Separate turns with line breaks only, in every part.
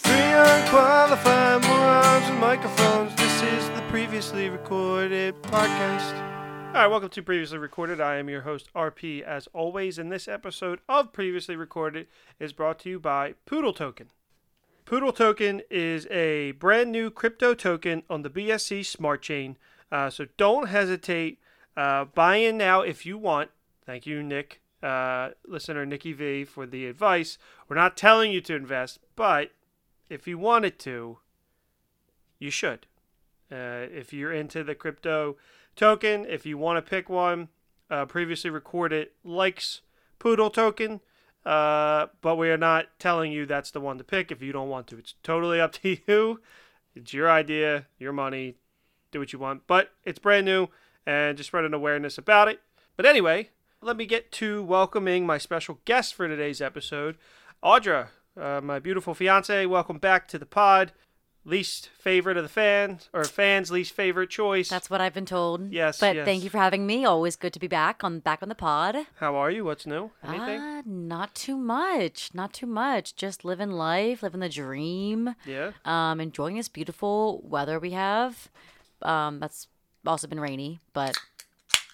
Three unqualified morons with microphones. This is the previously recorded podcast. All right, welcome to Previously Recorded. I am your host, RP, as always. And this episode of Previously Recorded is brought to you by Poodle Token. Poodle Token is a brand new crypto token on the BSC Smart Chain. Uh, so don't hesitate. Uh, buy in now if you want. Thank you, Nick, uh, listener Nikki V, for the advice. We're not telling you to invest, but if you wanted to, you should. Uh, if you're into the crypto token, if you want to pick one, uh, previously recorded likes Poodle token, uh, but we are not telling you that's the one to pick if you don't want to. It's totally up to you. It's your idea, your money. Do what you want, but it's brand new and just spread an awareness about it. But anyway, let me get to welcoming my special guest for today's episode, Audra, uh, my beautiful fiance. Welcome back to the pod. Least favorite of the fans, or fans' least favorite choice.
That's what I've been told.
Yes,
But
yes.
thank you for having me. Always good to be back on back on the pod.
How are you? What's new? Anything?
Ah, not too much. Not too much. Just living life, living the dream.
yeah.
Um, enjoying this beautiful weather we have. Um, that's also been rainy, but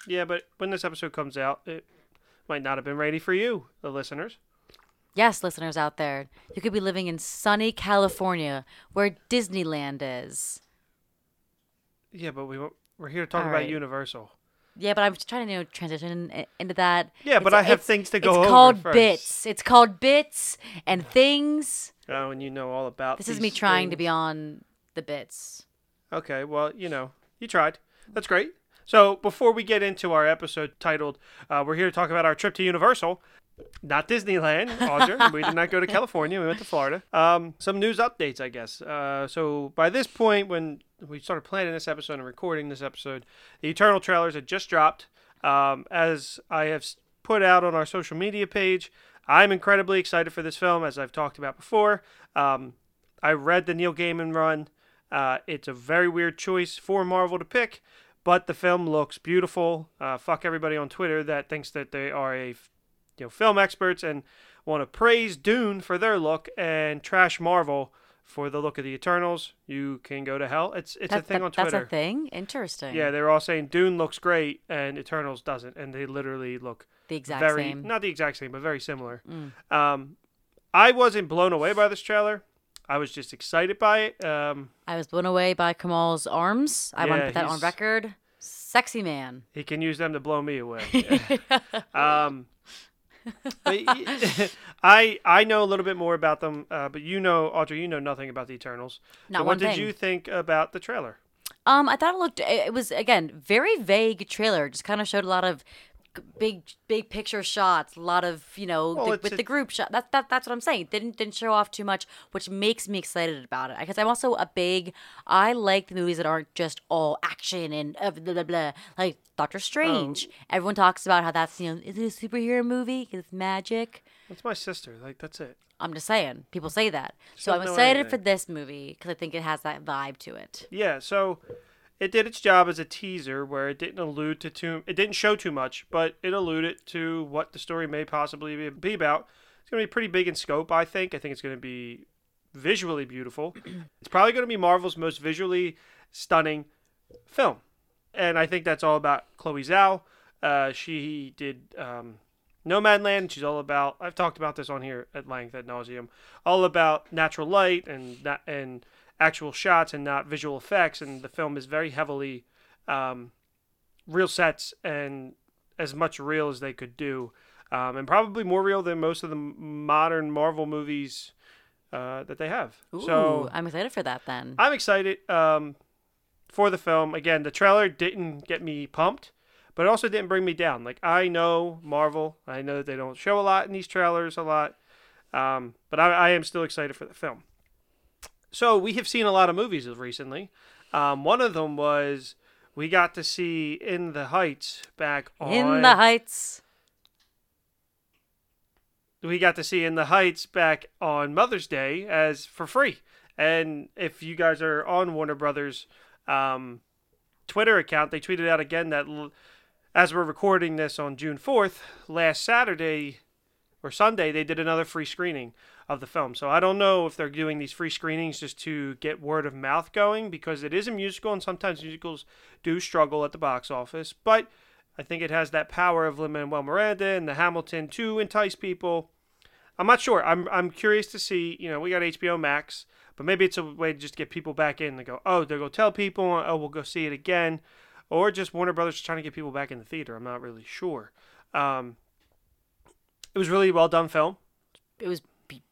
Yeah, but when this episode comes out, it might not have been ready for you, the listeners.
Yes, listeners out there, you could be living in sunny California where Disneyland is.
Yeah, but we we're here to talk
All
about
right.
Universal.
Yeah, but I'm trying to you know, transition into that.
Yeah, but
It's-
I have things to go over.
It's called
first.
bits. It's called bits and things.
Oh, and you know all about.
This is me trying to be on the bits.
Okay, well, you know, you tried. That's great. So before we get into our episode titled uh, "We're here to talk about our trip to Universal," not Disneyland, Audra. we did not go to California. We went to Florida. Um, some news updates, I guess. Uh, so by this point, when we started planning this episode and recording this episode, the Eternal trailers had just dropped. Um, as I have put out on our social media page, I'm incredibly excited for this film, as I've talked about before. Um, I read the Neil Gaiman run. Uh, it's a very weird choice for Marvel to pick, but the film looks beautiful. Uh, fuck everybody on Twitter that thinks that they are a you know film experts and want to praise Dune for their look and trash Marvel for the look of the Eternals. You can go to hell. It's it's a thing
that-
on
That's a thing. Interesting.
Yeah, they're all saying Dune looks great and Eternals doesn't, and they literally look
the exact
very
same. Mm.
not the exact same, but very similar. Um, I wasn't blown away by this trailer. I was just excited by it. Um,
I was blown away by Kumail's arms. I want to put that on record. Sexy man.
he can use them to blow me away. um, I I know a little bit more about them, uh, but you know, Audrey, you know nothing about the Eternals.
Not
so
one
what did
thing.
you think about the trailer?
Um, I thought it looked. It was again very vague trailer. Just kind of showed a lot of big, big picture shots. A lot of you know
Well,
the, with
a-
the group shot. That, that that's what I'm saying. Didn't didn't show off too much, which makes me excited about it. Because I'm also a big. I like the movies that aren't just all action and uh, blah blah blah. Like Doctor Strange.
Oh.
Everyone talks about how that's you know is it a superhero movie? 'Cause It's magic.
That's my sister. Like that's it.
I'm just saying. People say that. So I'm excited
anything.
for this movie because I think it has that vibe to it.
Yeah, so it did its job as a teaser where it didn't allude to too it didn't show too much, but it alluded to what the story may possibly be, about. It's going to be pretty big in scope, I think. I think it's going to be visually beautiful. it's probably going to be Marvel's most visually stunning film. And I think that's all about Chloe Zhao. Uh, she did um, Nomadland. She's all about. I've talked about this on here at length at nauseum. All about natural light and and actual shots and not visual effects. And the film is very heavily um, real sets and as much real as they could do, um, and probably more real than most of the modern Marvel movies uh, that they have.
Ooh,
so
I'm excited for that then.
I'm excited um, for the film. Again, the trailer didn't get me pumped, but it also didn't bring me down. Like I know Marvel, I know that they don't show a lot in these trailers, a lot, um, but I, I am still excited for the film. So we have seen a lot of movies recently. Um, one of them was we got to see In the Heights back on.
In the Heights.
we got to see In the Heights back on Mother's Day as for free. And if you guys are on Warner Brothers um, Twitter account, they tweeted out again that l- as we're recording this on June 4th, last Saturday or Sunday, they did another free screening of the film. So I don't know if they're doing these free screenings just to get word of mouth going because it is a musical and sometimes musicals do struggle at the box office. But I think it has that power of Lin Manuel Miranda and the Hamilton to entice people. I'm not sure. I'm I'm curious to see. You know, we got HBO Max, but maybe it's a way to just get people back in. They go, oh, they'll go tell people, oh, we'll go see it again, or just Warner Brothers trying to get people back in the theater. I'm not really sure. Um, it was really well done film.
It was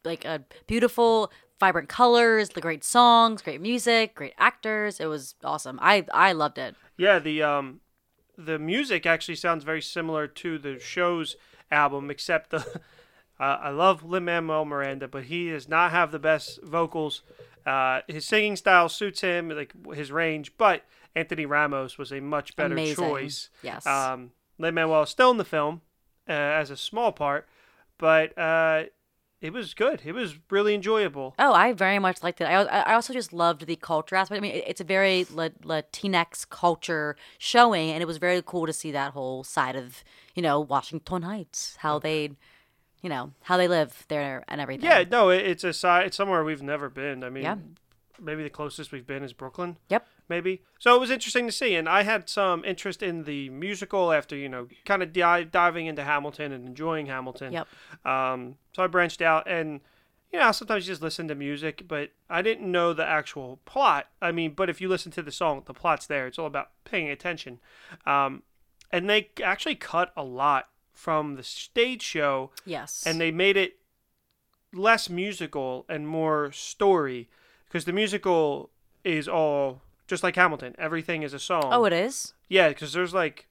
like a beautiful, vibrant colors, the great songs, great music, great actors. It was awesome. I I loved it.
Yeah, the um, the music actually sounds very similar to the show's album, except the. Uh, I love Lin Manuel Miranda, but he does not have the best vocals. Uh, his singing style suits him, like his range, but Anthony Ramos was a much better
Amazing.
choice.
Yes.
Um, Lin Manuel is still in the film uh, as a small part, but uh, it was good. It was really enjoyable.
Oh, I very much liked it. I, I also just loved the culture aspect. I mean, it's a very La- Latinx culture showing, and it was very cool to see that whole side of, you know, Washington Heights, how they, you know, how they live there and everything.
Yeah, no, it, it's a side. It's somewhere we've never been. I mean,
Yeah.
maybe the closest we've been is Brooklyn.
Yep.
Maybe. So it was interesting to see, and I had some interest in the musical after you know kind of di- diving into Hamilton and enjoying Hamilton.
Yep.
Um, so I branched out, and you know sometimes you just listen to music, but I didn't know the actual plot. I mean, but if you listen to the song, the plot's there. It's all about paying attention, um, and they actually cut a lot from the stage show
Yes.
and they made it less musical and more story because the musical is all just like Hamilton. Everything is a song.
oh, it is.
yeah, because there's like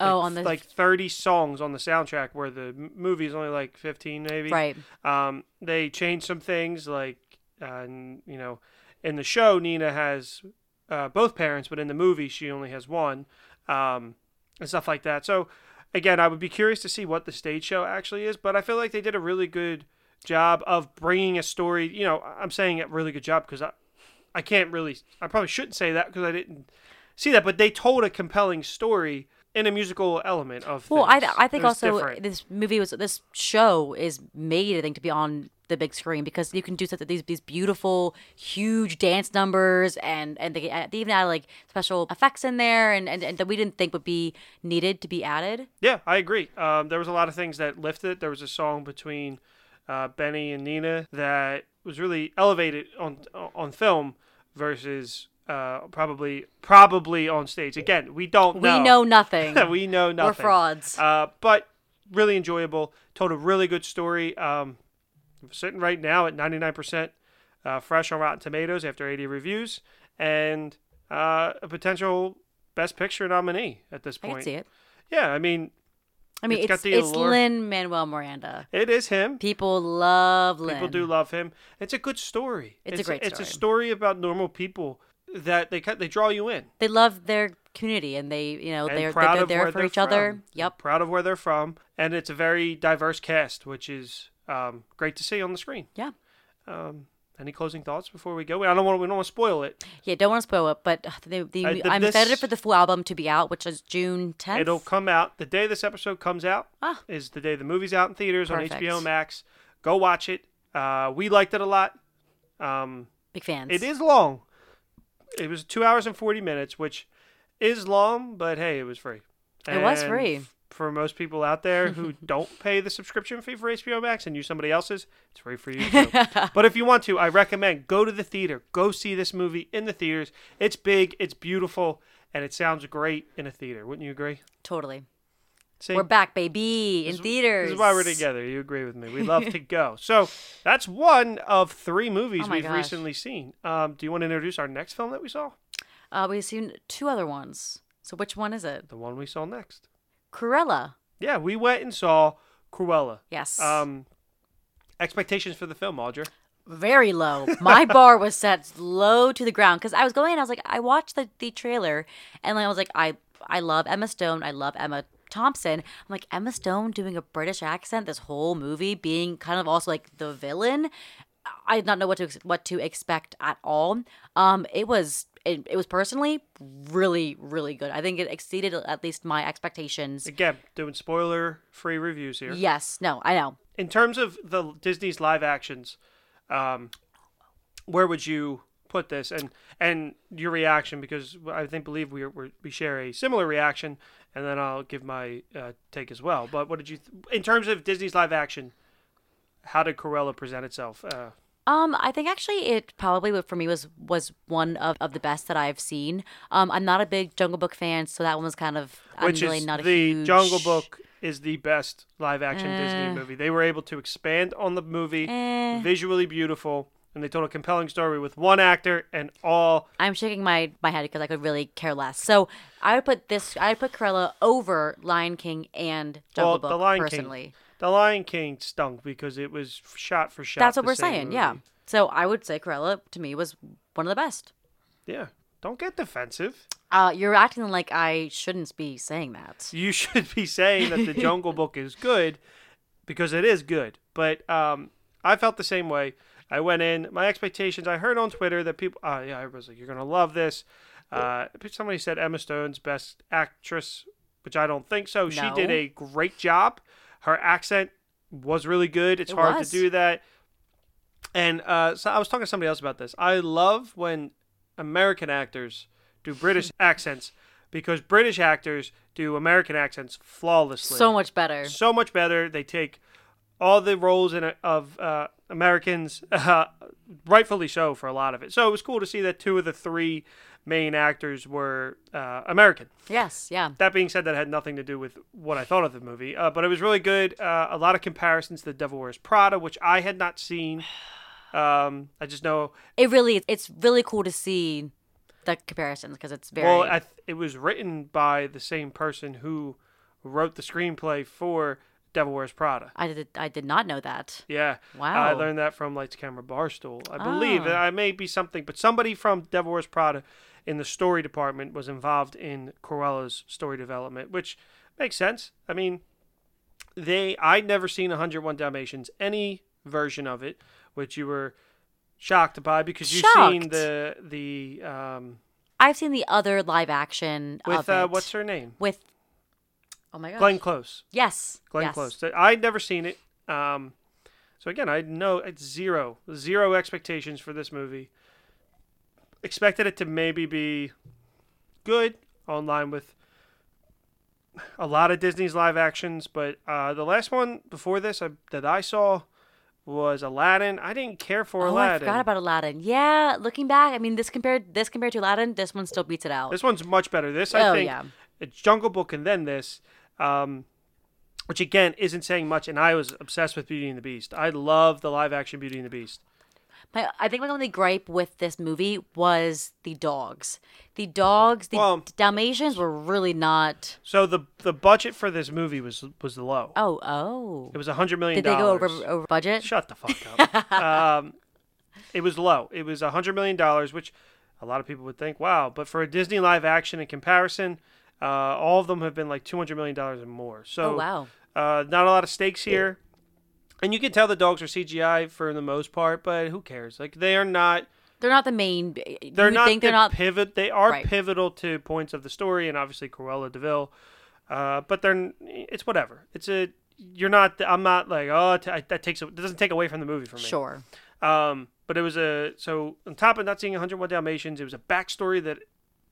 Oh,
like,
on the
like 30 songs on the soundtrack where the movie is only like 15 maybe.
right.
Um, they changed some things like, uh, you know, in the show Nina has uh, both parents, but in the movie she only has one, um, and stuff like that. So again, I would be curious to see what the stage show actually is, but I feel like they did a really good job of bringing a story. You know, I'm saying a really good job because I, I can't really, I probably shouldn't say that because I didn't see that, but they told a compelling story in a musical element of.
Well, I,
things.
I
It
think also
different.
this movie was this show is made I think to be on the big screen because you can do such these these beautiful huge dance numbers and and they, they even add like special effects in there and, and and that we didn't think would be needed to be added.
Yeah, I agree. Um, there was a lot of things that lifted. There was a song between uh, Benny and Nina that was really elevated on on film versus uh, probably probably on stage. Again, we don't know.
We know nothing.
we know nothing.
We're frauds.
Uh, but really enjoyable. Told a really good story. Um, sitting right now at 99% uh, fresh on Rotten Tomatoes after 80 reviews, and uh, a potential Best Picture nominee at this
I
point.
can see it.
Yeah, I mean,
I mean,
It's
it's it's. Lin Manuel Miranda.
it is him.
People love Lin.
People do love him. It's a good story.
It's a great
It's a
story.
story about normal people that they cut- they draw you in.
They love their community and they you know
And
they're
proud
they're,
of
there
where
for
they're
each other.
from.
Yep.
Proud of where they're from, and it's a very diverse cast, which is um, great to see on the screen.
Yeah.
Um, any closing thoughts before we go? I don't want we don't want to spoil it.
Yeah, don't want to spoil it, but the, the,
Uh, the-
I'm
this-
excited for the full album to be out, which is June 10th.
It'll come out the day this episode comes out.
Ah.
Is the day the movie's out in theaters
Perfect.
on HBO Max. Go watch it. Uh, we liked it a lot. Um,
Big fans.
It is long. It was two hours and forty minutes, which is long, but hey, it was free.
It was free.
For most people out there who don't pay the subscription fee for HBO Max and use somebody else's, it's free for you too. but if you want to, I recommend go to the theater. Go see this movie in the theaters. It's big, it's beautiful, and it sounds great in a theater. Wouldn't you agree?
Totally.
See?
We're back, baby, in
This
theaters.
This is why we're together. You agree with me. We love to go. So that's one of three movies
Oh
we've
gosh.
recently seen. Um, do you want to introduce our next film that we saw?
Uh, we've seen two other ones. So which one is it?
The one we saw next.
Cruella.
Yeah, we went and saw Cruella.
Yes.
Um, expectations for the film, Audra.
Very low. My bar was set low to the ground because I was going. And I was like, I watched the, the trailer, and I was like, I I love Emma Stone. I love Emma Thompson. I'm like Emma Stone doing a British accent this whole movie, being kind of also like the villain. I did not know what to what to expect at all. Um, it was it, it was personally really really good. I think it exceeded at least my expectations.
Again, doing spoiler free reviews here.
Yes, no, I know.
In terms of the Disney's live actions, um, where would you put this and and your reaction? Because I think believe we we we share a similar reaction, and then I'll give my uh, take as well. But what did you, th- in terms of Disney's live action? How did Cruella present itself? Uh,
Um, I think actually it probably for me was was one of, of the best that I've seen. Um, I'm not a big Jungle Book fan, so that one was kind of I'm
which
really
is
not a
the
huge...
Jungle Book is the best live action
Eh.
Disney movie. They were able to expand on the movie,
Eh.
visually beautiful, and they told a compelling story with one actor and all.
I'm shaking my, my head because I could really care less. So I would put this I would put Cruella over Lion King and Jungle
well,
Book
the Lion
personally.
King, the Lion King stunk because it was shot for shot.
That's what we're saying, yeah. So I would say Cruella to me was one of the best.
yeah. Don't get defensive.
Uh, you're acting like I shouldn't be saying that.
You should be saying that the Jungle Book is good because it is good. But um, I felt the same way. I went in, my expectations. I heard on Twitter that people, uh, yeah, I was like, you're gonna love this. Uh, somebody said Emma Stone's best actress, which I don't think so. She did a great job. Her accent was really good. It's
It
hard
was.
to do that. And uh, so I was talking to somebody else about this. I love when American actors do British accents because British actors do American accents flawlessly.
So much better.
so much better. They take all the roles in a, of uh, Americans, uh, rightfully so for a lot of it. So it was cool to see that two of the three main actors were uh, American.
Yes, yeah.
That being said, that had nothing to do with what I thought of the movie, uh, but it was really good. Uh, a lot of comparisons to The Devil Wears Prada, which I had not seen. Um, I just know.
It really it's really cool to see the comparisons because it's very
Well, I th- it was written by the same person who wrote the screenplay for Devil Wears Prada.
I did I did not know that.
Yeah.
Wow.
I learned that from Lights Camera Barstool. I believe
Oh.
that I may be something, but somebody from Devil Wears Prada in the story department was involved in Cruella's story development, which makes sense. I mean, they I'd never seen 101 Dalmatians, any version of it, which you were shocked by because you've seen the the um
I've seen the other live action
with
of
uh, what's her name?
with Oh my gosh.
Glenn Close.
Yes.
Glenn
yes.
Close. I'd never seen it. Um, so again, I know it's zero, zero expectations for this movie. Expected it to maybe be good, online with a lot of Disney's live actions, but uh, the last one before this I, that I saw was Aladdin. I didn't care for Aladdin.
Oh, I forgot about Aladdin. Yeah, looking back, I mean, this compared this compared to Aladdin, this one still beats it out.
This one's much better. This I
Oh,
think
yeah.
it's Jungle Book and then this, um, which again isn't saying much. And I was obsessed with Beauty and the Beast. I love the live action Beauty and the Beast.
My, I think my only gripe with this movie was the dogs. The dogs, the
Well-
Dalmatians were really not.
So the the budget for this movie was was low.
Oh, oh.
It was a hundred million.
Did they go over over budget?
Shut the fuck up. um, it was low. It was a hundred million dollars, which a lot of people would think, wow. But for a Disney live action in comparison, uh, all of them have been like two hundred million dollars and more. So
Oh wow.
Uh, not a lot of stakes here. And you can tell the dogs are CGI for the most part, but who cares? Like they are not.
They're not the main.
They're not.
Think
the
they're not.
pivot. They are
Right.
pivotal to points of the story, and obviously Cruella de Vil. Uh, but they're. It's whatever. It's a. You're not. I'm not like oh t- that takes. That doesn't take away from the movie for me.
Sure.
Um, but it was a so on top of not seeing 101 Dalmatians, it was a backstory that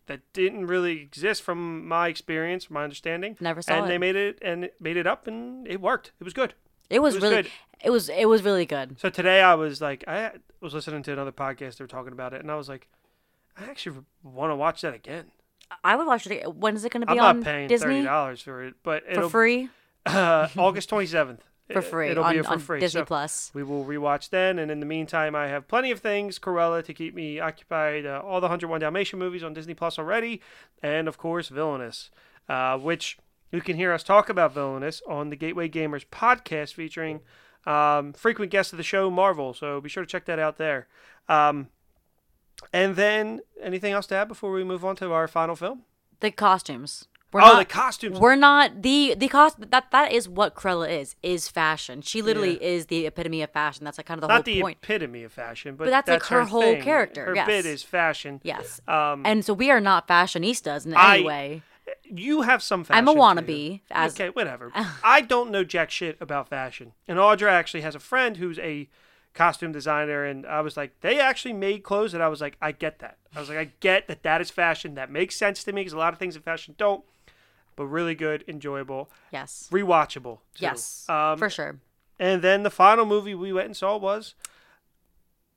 that didn't really exist from my experience, from my understanding.
Never saw
and
it.
they made it and made it up, and it worked. It was good.
It was,
was
really.
good.
It was. It was really good.
So today I was like, I was listening to another podcast. They were talking about it, and I was like, I actually want to watch that again.
I would watch it. When is it going to be on?
I'm
on
not paying thirty dollars for it, but
for free?
uh, August twenty seventh
For free
It'll
on,
be for free.
Disney
so
Plus.
we will rewatch then, and in the meantime, I have plenty of things Cruella to keep me occupied. Uh, all the 101 Dalmatian movies on Disney Plus already, and of course Villainous, uh, which you can hear us talk about Villainous on the Gateway Gamers podcast featuring um, frequent guest of the show Marvel. So be sure to check that out there. Um, and then anything else to add before we move on to our final film?
The costumes. We're
oh,
not,
the costumes.
We're not the the cost that that is what Cruella is is fashion. She literally
Yeah.
is the epitome of fashion. That's like kind of the whole.
Not
whole
the
point.
epitome of fashion, but,
But that's, like, her whole
thing.
character,
Her
yes.
bit is fashion.
Yes,
Um,
and so we are not fashionistas in
I-
any way.
you have some fashion.
I'm a wannabe, as-
okay, whatever. I don't know jack shit about fashion, and Audra actually has a friend who's a costume designer, and I was like, they actually made clothes, and I was like, I get that. I was like, I get that that is fashion. That makes sense to me because a lot of things in fashion don't. But really good, enjoyable,
Yes,
rewatchable. Too.
yes,
Um,
for sure.
And then the final movie we went and saw was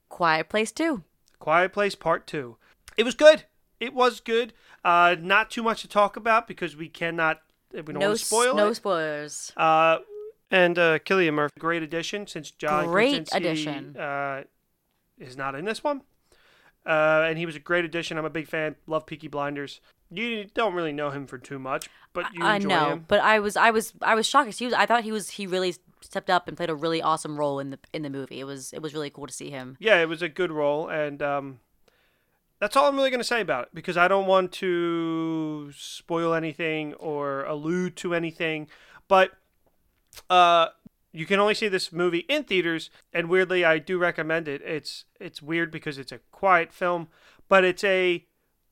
Quiet Place too.
Quiet Place Part Two. It was good. It was good. Uh, not too much to talk about because we cannot. We don't
No
want to spoil
no
it.
spoilers.
Uh, and uh, Cillian Murphy, great addition since John
Great addition.
Uh, is not in this one. Uh, and he was a great addition. I'm a big fan. Love Peaky Blinders. You don't really know him for too much, but you
I
enjoy
know,
him.
but I was I was I was shocked. He was I thought he was he really stepped up and played a really awesome role in the in the movie. It was it was really cool to see him.
Yeah, it was a good role, and um, that's all I'm really going to say about it because I don't want to spoil anything or allude to anything. But uh, you can only see this movie in theaters, and weirdly, I do recommend it. It's it's weird because it's a quiet film, but it's a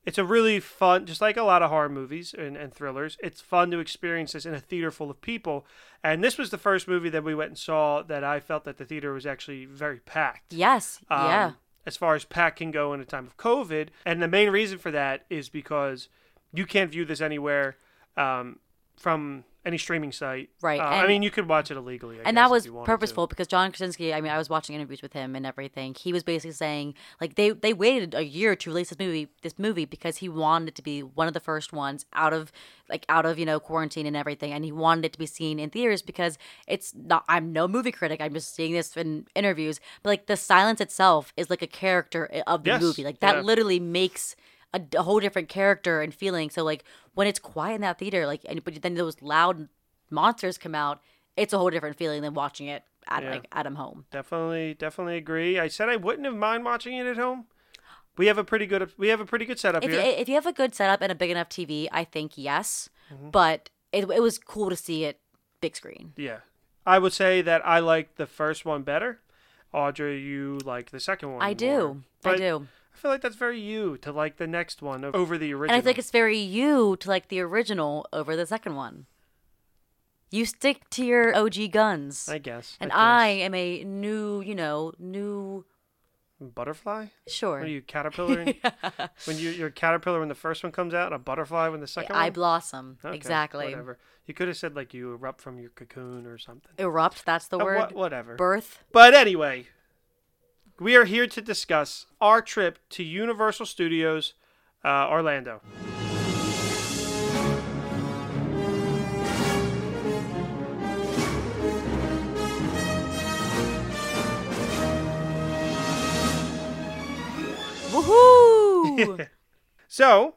it's a really fun, just like a lot of horror movies and, and thrillers. It's fun to experience this in a theater full of people. And this was the first movie that we went and saw that I felt that the theater was actually very packed
Yes,
um,
yeah,
as far as pack can go in a time of COVID. And the main reason for that is because you can't view this anywhere um, from any streaming site.
Right,
Uh, I mean, you could watch it illegally. I
and
guess,
that was
wanted to.
purposeful because John Krasinski. I mean, I was watching interviews with him and everything. He was basically saying like they they waited a year to release this movie this movie because he wanted it to be one of the first ones out of like out of you know quarantine and everything, and he wanted it to be seen in theaters because it's not. I'm no movie critic. I'm just seeing this in interviews, but like the silence itself is like a character of the
Yes,
movie. Like that
yeah.
literally makes. A, a whole different character and feeling. So like when it's quiet in that theater, like and but then those loud monsters come out, it's a whole different feeling than watching it at
Yeah.
like at home.
Definitely, definitely agree. I said I wouldn't have mind watching it at home. We have a pretty good we have a pretty good setup
If you,
here.
if you have a good setup and a big enough TV, I think yes.
Mm-hmm.
But it, it was cool to see it big screen.
yeah, I would say that I like the first one better. Audrey, you like the second one.
I
more.
do. I do.
I feel like that's very you to like the next one over the original. And.
I think it's very you to like the original over the second one. You stick to your OG guns.
I guess.
and
guess.
I am a new, you know, new
butterfly.
sure.
What are you caterpillar? in- when you you're a caterpillar when the first one comes out, and a butterfly when the second
I
one.
blossom.
Okay,
exactly.
Whatever. You could have said like you erupt from your cocoon or something.
Erupt, that's the
Uh,
word.
wha- whatever.
Birth.
But anyway, we are here to discuss our trip to Universal Studios uh, Orlando.
Woohoo!
So,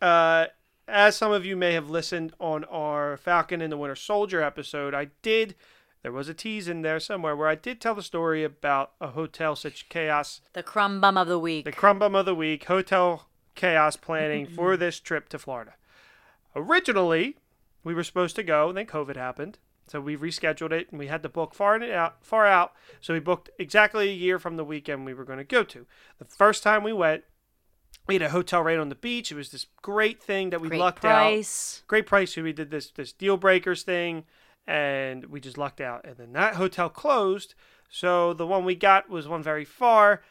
uh, as some of you may have listened on our Falcon and the Winter Soldier episode, I did. There was a tease in there somewhere where I did tell the story about a hotel such chaos,
the crumb bum of the week.
the crumb bum of the week, hotel chaos planning for this trip to Florida. Originally, we were supposed to go, and then COVID happened, so we rescheduled it, and we had to book far out, far out. So we booked exactly a year from the weekend we were going to go to. The first time we went, we had a hotel right on the beach. It was this great thing that we
Great
lucked out Great
price.
great price. We did this this deal breakers thing, and we just lucked out. And then that hotel closed, so the one we got was one very far.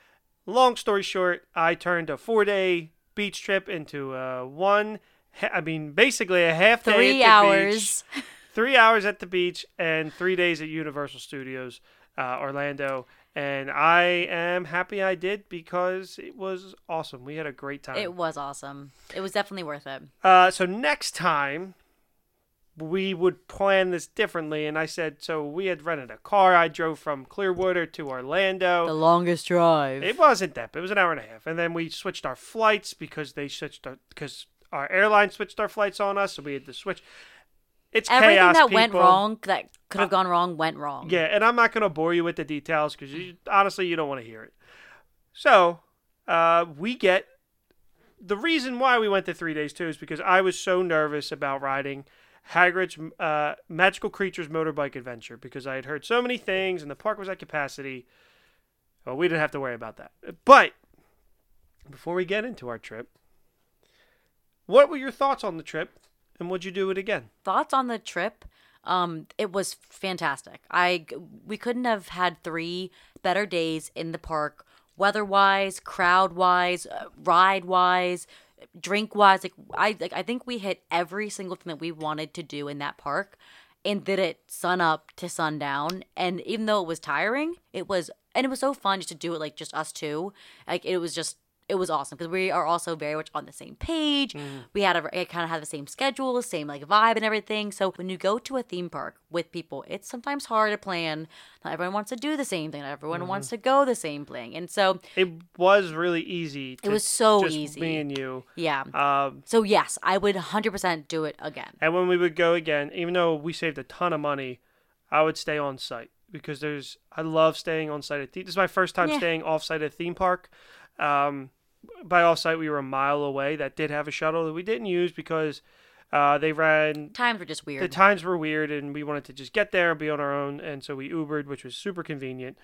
Long story short, I turned a four day beach trip into a one. I mean, basically a half day.
Three hours.
beach, three hours at the beach, and three days at Universal Studios uh, Orlando. And I am happy I did because it was awesome. We had a great time.
It was awesome. It was definitely worth it.
Uh, so next time we would plan this differently, and I said so. We had rented a car. I drove from Clearwater to Orlando.
The longest drive.
it wasn't that, but it was an hour and a half, and then we switched our flights because they switched our because our airline switched our flights on us, so we had to switch. It's
Everything
chaos,
that went
people. Uh,
wrong, that could have gone wrong, went wrong.
Yeah, and I'm not going to bore you with the details because honestly, you don't want to hear it. So, uh, we get the reason why we went to three days too is because I was so nervous about riding Hagrid's uh, Magical Creatures Motorbike Adventure because I had heard so many things and the park was at capacity. Well, we didn't have to worry about that. But before we get into our trip, what were your thoughts on the trip and would you do it again?
Thoughts on the trip? Um, it was fantastic. I we couldn't have had three better days in the park, weather wise, crowd wise, uh, ride wise, drink wise. Like I like I think we hit every single thing that we wanted to do in that park, and did it sun up to sundown. And even though it was tiring, it was and it was so fun just to do it like just us two. Like it was just it was awesome because we are also very much on the same page.
Mm.
We had a it kind of had the same schedule, same like vibe and everything. So when you go to a theme park with people, it's sometimes hard to plan. Not everyone wants to do the same thing. Not everyone wants
Mm-hmm.
to go the same thing. And so
It was really easy. To,
was so easy.
Me and you.
yeah.
Um,
So yes, I would 100% do it again.
and when we would go again, even though we saved a ton of money, I would stay on site because there's. I love staying on site at. The, this is my first time
Yeah.
staying off site at a theme park. Um, by off site, we were a mile away. That did have a shuttle that we didn't use because uh, they ran
Times were just weird.
the times were weird and we wanted to just get there and be on our own and so we ubered which was super convenient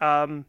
um,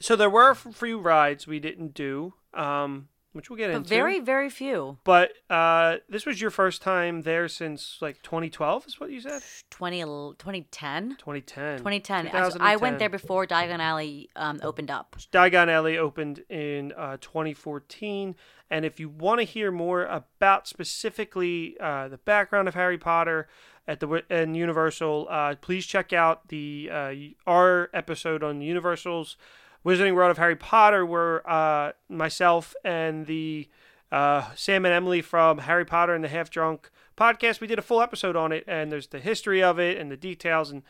so there were a few rides we didn't do um, which we'll get
but
into
very, very few.
but uh, this was your first time there since like 2012 is what you said
20, 2010?
2010
2010. I- I went there before Diagon Alley um, opened up.
Diagon Alley opened in uh, 2014. And if you want to hear more about specifically uh, the background of Harry Potter at the and Universal, uh, please check out the uh, our episode on Universal's Wizarding World of Harry Potter, where uh, myself and the uh, Sam and Emily from Harry Potter and the Half Drunk podcast, we did a full episode on it, and there's the history of it and the details and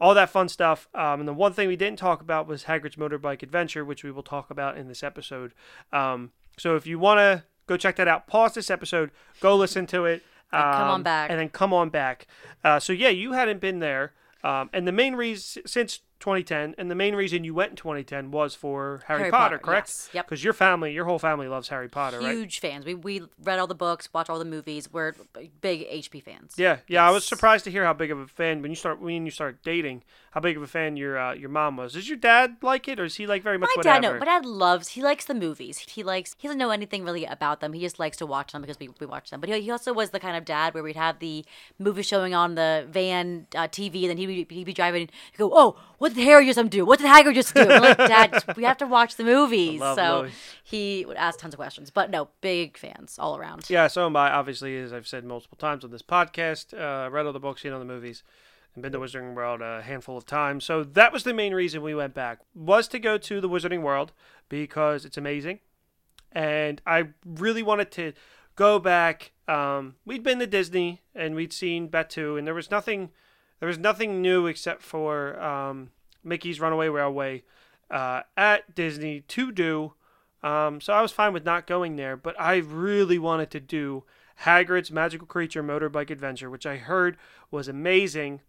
all that fun stuff. Um, and the one thing we didn't talk about was Hagrid's Motorbike Adventure, which we will talk about in this episode. Um, so if you want to go check that out, pause this episode, go listen to it.
And come on
um,
back.
And then come on back. Uh, so yeah, you hadn't been there. Um, and the main reason, since 2010, and the main reason you went in 2010 was for Harry,
Harry
Potter,
Potter,
correct?
yes. Yep.
Because your family, your whole family loves Harry Potter, right?
Huge fans. We, we read all the books, watch all the movies. We're big HP fans.
Yeah, yeah. I was surprised to hear how big of a fan when you start when you start dating. How big of a fan your uh, your mom was. Does your dad like it, or is he like very much
My
whatever?
dad, no, my dad loves. He likes the movies. He likes. He doesn't know anything really about them. He just likes to watch them because we, we watch them. But he, he also was the kind of dad where we'd have the movie showing on the van uh, TV, and then he'd be, he'd be driving. He'd go, "Oh, what did Harry just do? What did Hagrid just do?" I'm like, Dad, we have to watch the movies. so
Louis.
he would ask tons of questions. But no, big fans all around.
Yeah, so am I. Obviously, as I've said multiple times on this podcast, uh, read all the books, seen all the movies, and been to Wizarding World a handful of times. So that was the main reason we went back was to go to the Wizarding World because it's amazing, and I really wanted to go back. Um, we'd been to Disney and we'd seen Batuu, and there was nothing, there was nothing new except for um, Mickey's Runaway Railway uh, at Disney to do. Um, so I was fine with not going there, but I really wanted to do Hagrid's Magical Creature Motorbike Adventure, which I heard was amazing,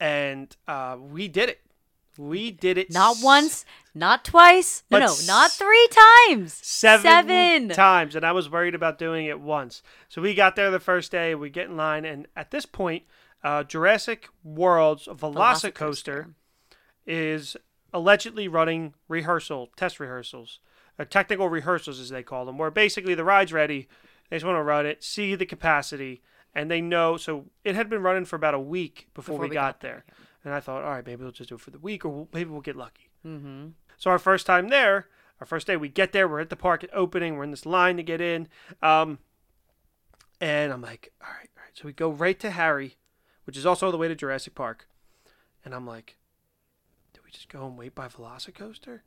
and uh, we did it. We did it.
Not
s-
once, not twice, no, no, not three times.
seven,
Seven.
times, and I was worried about doing it once. So we got there the first day. We get in line, and at this point, uh, Jurassic World's Velocicoaster
Velocicoaster.
Is allegedly running rehearsal, test rehearsals, or technical rehearsals as they call them, where basically the ride's ready. They just want to run it, see the capacity, and they know. So it had been running for about a week before, we, got, there. And I thought, all right, maybe we'll just do it for the week, or we'll, maybe we'll get lucky.
Mm-hmm.
So our first time there, our first day, we get there. We're at the park at opening. We're in this line to get in, um, and I'm like, all right, all right. So we go right to Harry, which is also the way to Jurassic Park, and I'm like, we just go and wait by Velocicoaster?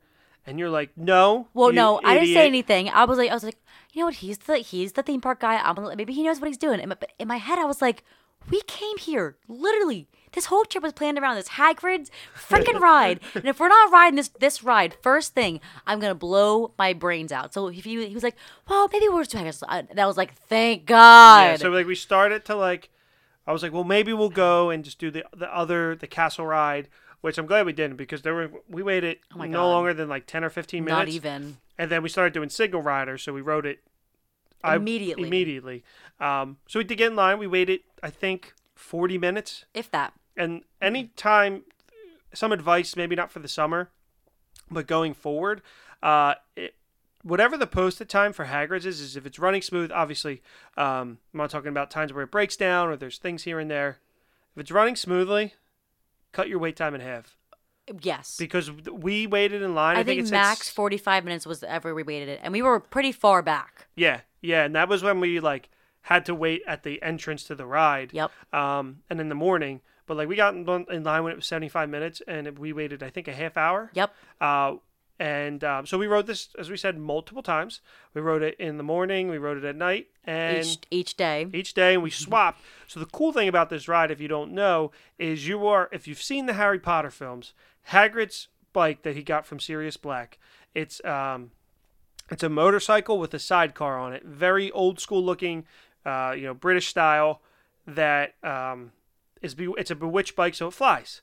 And you're like, no.
Well, no, I didn't say anything. I was like, I was like, you know what? He's the he's the theme park guy. I'm gonna, maybe he knows what he's doing. In my, but in my head, I was like, we came here literally. This whole trip was planned around this Hagrid's freaking ride, and if we're not riding this this ride, first thing I'm gonna blow my brains out. So if he, he was like, well, maybe we're just doing. I- was like, thank God.
Yeah, so like we started to like, I was like, well, maybe we'll go and just do the the other the castle ride which I'm glad we didn't because there were we waited
Oh
no
God.
longer than like ten or fifteen minutes.
Not even.
And then we started doing single rider, so we wrote it I-
Immediately.
immediately. Um, so we did get in line. We waited, I think, forty minutes.
If that.
And any time, some advice, maybe not for the summer, but going forward, uh, it, whatever the posted time for Hagrid's is, is if it's running smooth. Obviously, um, I'm not talking about times where it breaks down or there's things here and there. If it's running smoothly, cut your wait time in half
Yes.
because we waited in line. I,
I think
it said
max 45 minutes was ever we waited it. And we were pretty far back.
Yeah, yeah, and that was when we like had to wait at the entrance to the ride.
Yep.
Um, and in the morning, but like we got in in line when it was seventy five minutes, and we waited I think a half hour.
Yep.
Uh, and um, so we wrote this as we said multiple times. We wrote it in the morning, we wrote it at night, and
Each each day.
each day and we swapped. So the cool thing about this ride, if you don't know, is you are if you've seen the Harry Potter films, Hagrid's bike that he got from Sirius Black, it's um it's a motorcycle with a sidecar on it, very old school looking, uh, you know, British style. That um, is be- it's a bewitched bike, so it flies.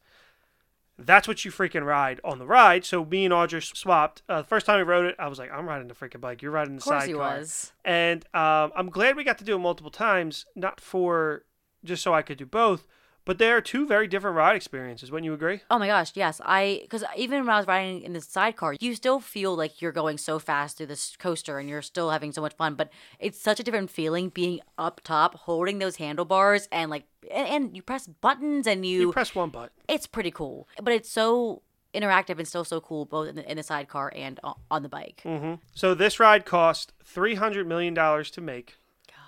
That's what you freaking ride on the ride. So me and Audrey swapped. Uh, the first time we rode it, I was like, "I'm riding the freaking bike. You're riding the sidecar.
Of course
sidecar."
he was.
And um, I'm glad we got to do it multiple times, not for just so I could do both, but they are two very different ride experiences. Wouldn't you agree?
Oh my gosh, yes. I because even when I was riding in the sidecar, you still feel like you're going so fast through this coaster and you're still having so much fun. But it's such a different feeling being up top, holding those handlebars, and like, and, and you press buttons and you,
You press one button.
it's pretty cool. But it's so interactive and still so cool, both in the, in the sidecar and on the bike.
hmm So this ride cost three hundred million dollars to make,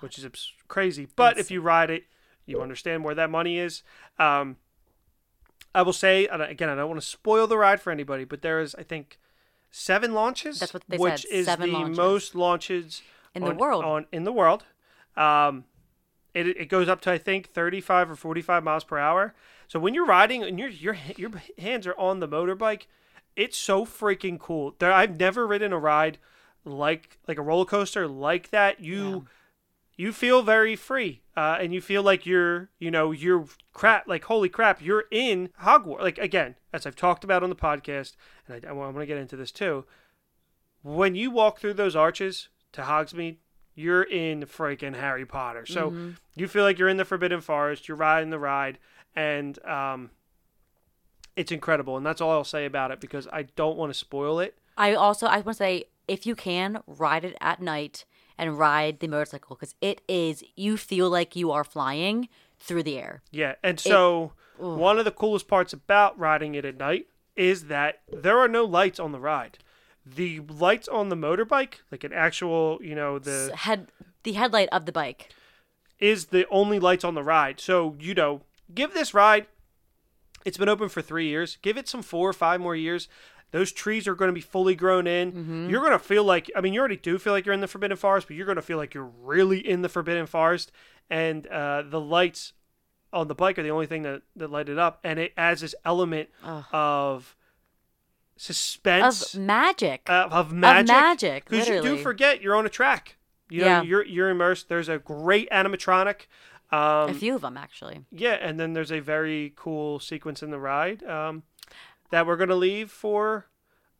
which is abs- crazy. But if you ride it, you understand where that money is. Um, I will say again, I don't want to spoil the ride for anybody, but there is, I think, seven launches.
That's what they
which
said,
is
seven
the
launches.
most launches
In the world.
On in the world. Um, it, it goes up to I think 35 or 45 miles per hour. So when you're riding and your your your hands are on the motorbike, it's so freaking cool. There, I've never ridden a ride like like a roller coaster like that. You you feel very free, uh, and you feel like you're you know you're crap like holy crap you're in Hogwarts. Like again, as I've talked about on the podcast, and I, I want to get into this too. When you walk through those arches to Hogsmeade, you're in freaking Harry Potter. So
Mm-hmm.
you feel like you're in the Forbidden Forest. You're riding the ride, and um, it's incredible. And that's all I'll say about it because I don't want to spoil it.
I also I want to say if you can ride it at night and ride the motorcycle because it is you feel like you are flying through the air.
Yeah, and so one of the coolest parts about riding it at night is that there are no lights on the ride. The lights on the motorbike, like an actual, you know, the
Head the headlight of the bike.
is the only lights on the ride. So, you know, give this ride it's been open for 3 years. Give it some 4 or 5 more years. Those trees are going to be fully grown in. You're going to feel like I mean, you already do feel like you're in the Forbidden Forest, but you're going to feel like you're really in the Forbidden Forest. And uh, the lights on the bike are the only thing that, that light it up and it adds this element of suspense.
Of magic.
of, of magic.
magic,
because you do forget you're on a track. You know
Yeah.
you're you're immersed. There's a great animatronic um,
a few of them actually.
yeah and then there's a very cool sequence in the ride. Um, that we're going to leave for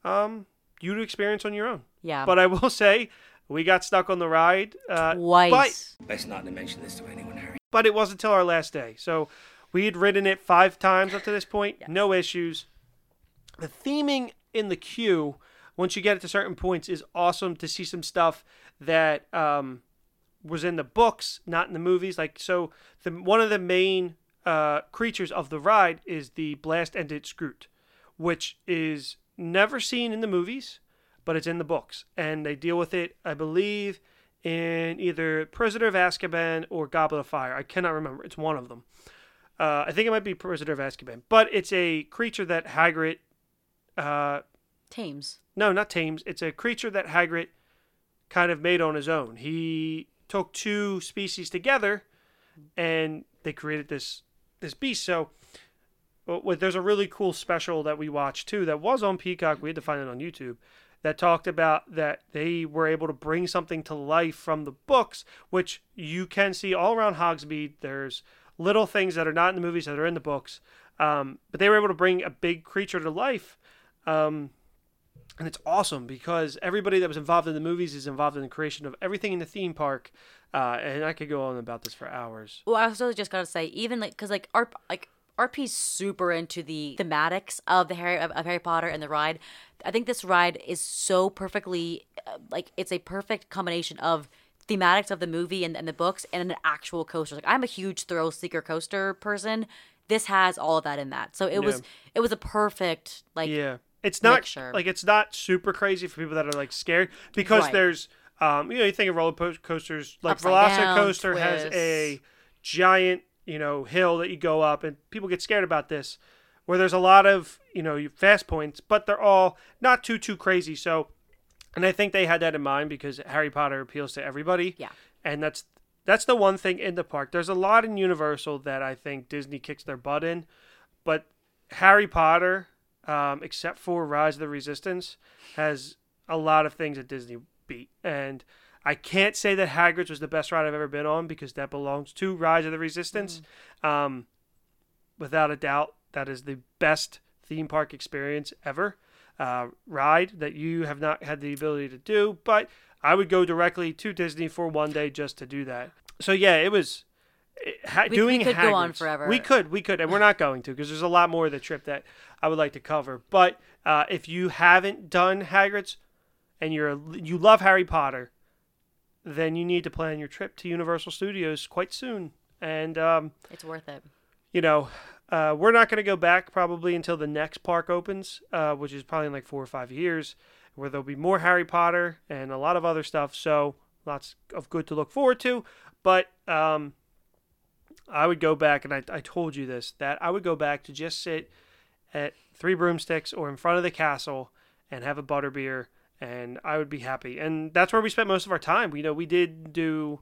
um, you to experience on your own
Yeah.
but i will say we got stuck on the ride uh,
Twice.
Best not to mention this to anyone, Harry.
but it wasn't until our last day. So we had ridden it five times up to this point, no issues. The theming in the queue, once you get it to certain points, is awesome to see some stuff that um, was in the books, not in the movies. Like so, the one of the main uh, creatures of the ride is the blast-ended Skrewt, which is never seen in the movies, but it's in the books, and they deal with it, I believe, in either Prisoner of Azkaban or Goblet of Fire. I cannot remember. It's one of them. Uh, I think it might be Prisoner of Azkaban, but it's a creature that Hagrid. Uh,
Tames.
no, not tames. It's a creature that Hagrid kind of made on his own. He took two species together, and they created this this beast. So, there's a really cool special that we watched too that was on Peacock. We had to find it on YouTube. That talked about that they were able to bring something to life from the books, which you can see all around Hogsmeade. There's little things that are not in the movies that are in the books. Um, but they were able to bring a big creature to life. Um, and it's awesome because everybody that was involved in the movies is involved in the creation of everything in the theme park. Uh, and I could go on about this for hours.
Well, I also just gotta say, even like, cause like our like RP's super into the thematics of the Harry of, of Harry Potter and the ride. I think this ride is so perfectly uh, like it's a perfect combination of thematics of the movie and, and the books and an actual coaster. Like I'm a huge thrill seeker coaster person. This has all of that in that. So it was it was a perfect like
Yeah, it's not
mixture.
like it's not super crazy for people that are like scared because
Right.
there's um you know you think of roller coasters like
Upside down,
Velocicoaster has a giant you know hill that you go up and people get scared about this where there's a lot of you know fast points but they're all not too too crazy so and I think they had that in mind because Harry Potter appeals to everybody
Yeah.
and that's that's the one thing in the park there's a lot in Universal that I think Disney kicks their butt in but Harry Potter, um, except for Rise of the Resistance, has a lot of things that Disney beat. And I can't say that Hagrid's was the best ride I've ever been on because that belongs to Rise of the Resistance. Um, without a doubt, that is the best theme park experience ever. Uh, ride that you have not had the ability to do, but I would go directly to Disney for one day just to do that. So yeah, it was ha-
We- we
doing
could go on forever.
We could, we could, and we're not going to because there's a lot more of the trip that I would like to cover. But uh, if you haven't done Hagrid's and you're you love Harry Potter, then you need to plan your trip to Universal Studios quite soon. And um,
it's worth it.
you know, uh, we're not going to go back probably until the next park opens, uh, which is probably in like four or five years, where there'll be more Harry Potter and a lot of other stuff. So lots of good to look forward to. But um, I would go back, and I, I told you this, that I would go back to just sit at Three Broomsticks or in front of the castle and have a butterbeer, and I would be happy. And that's where we spent most of our time. You know, we did do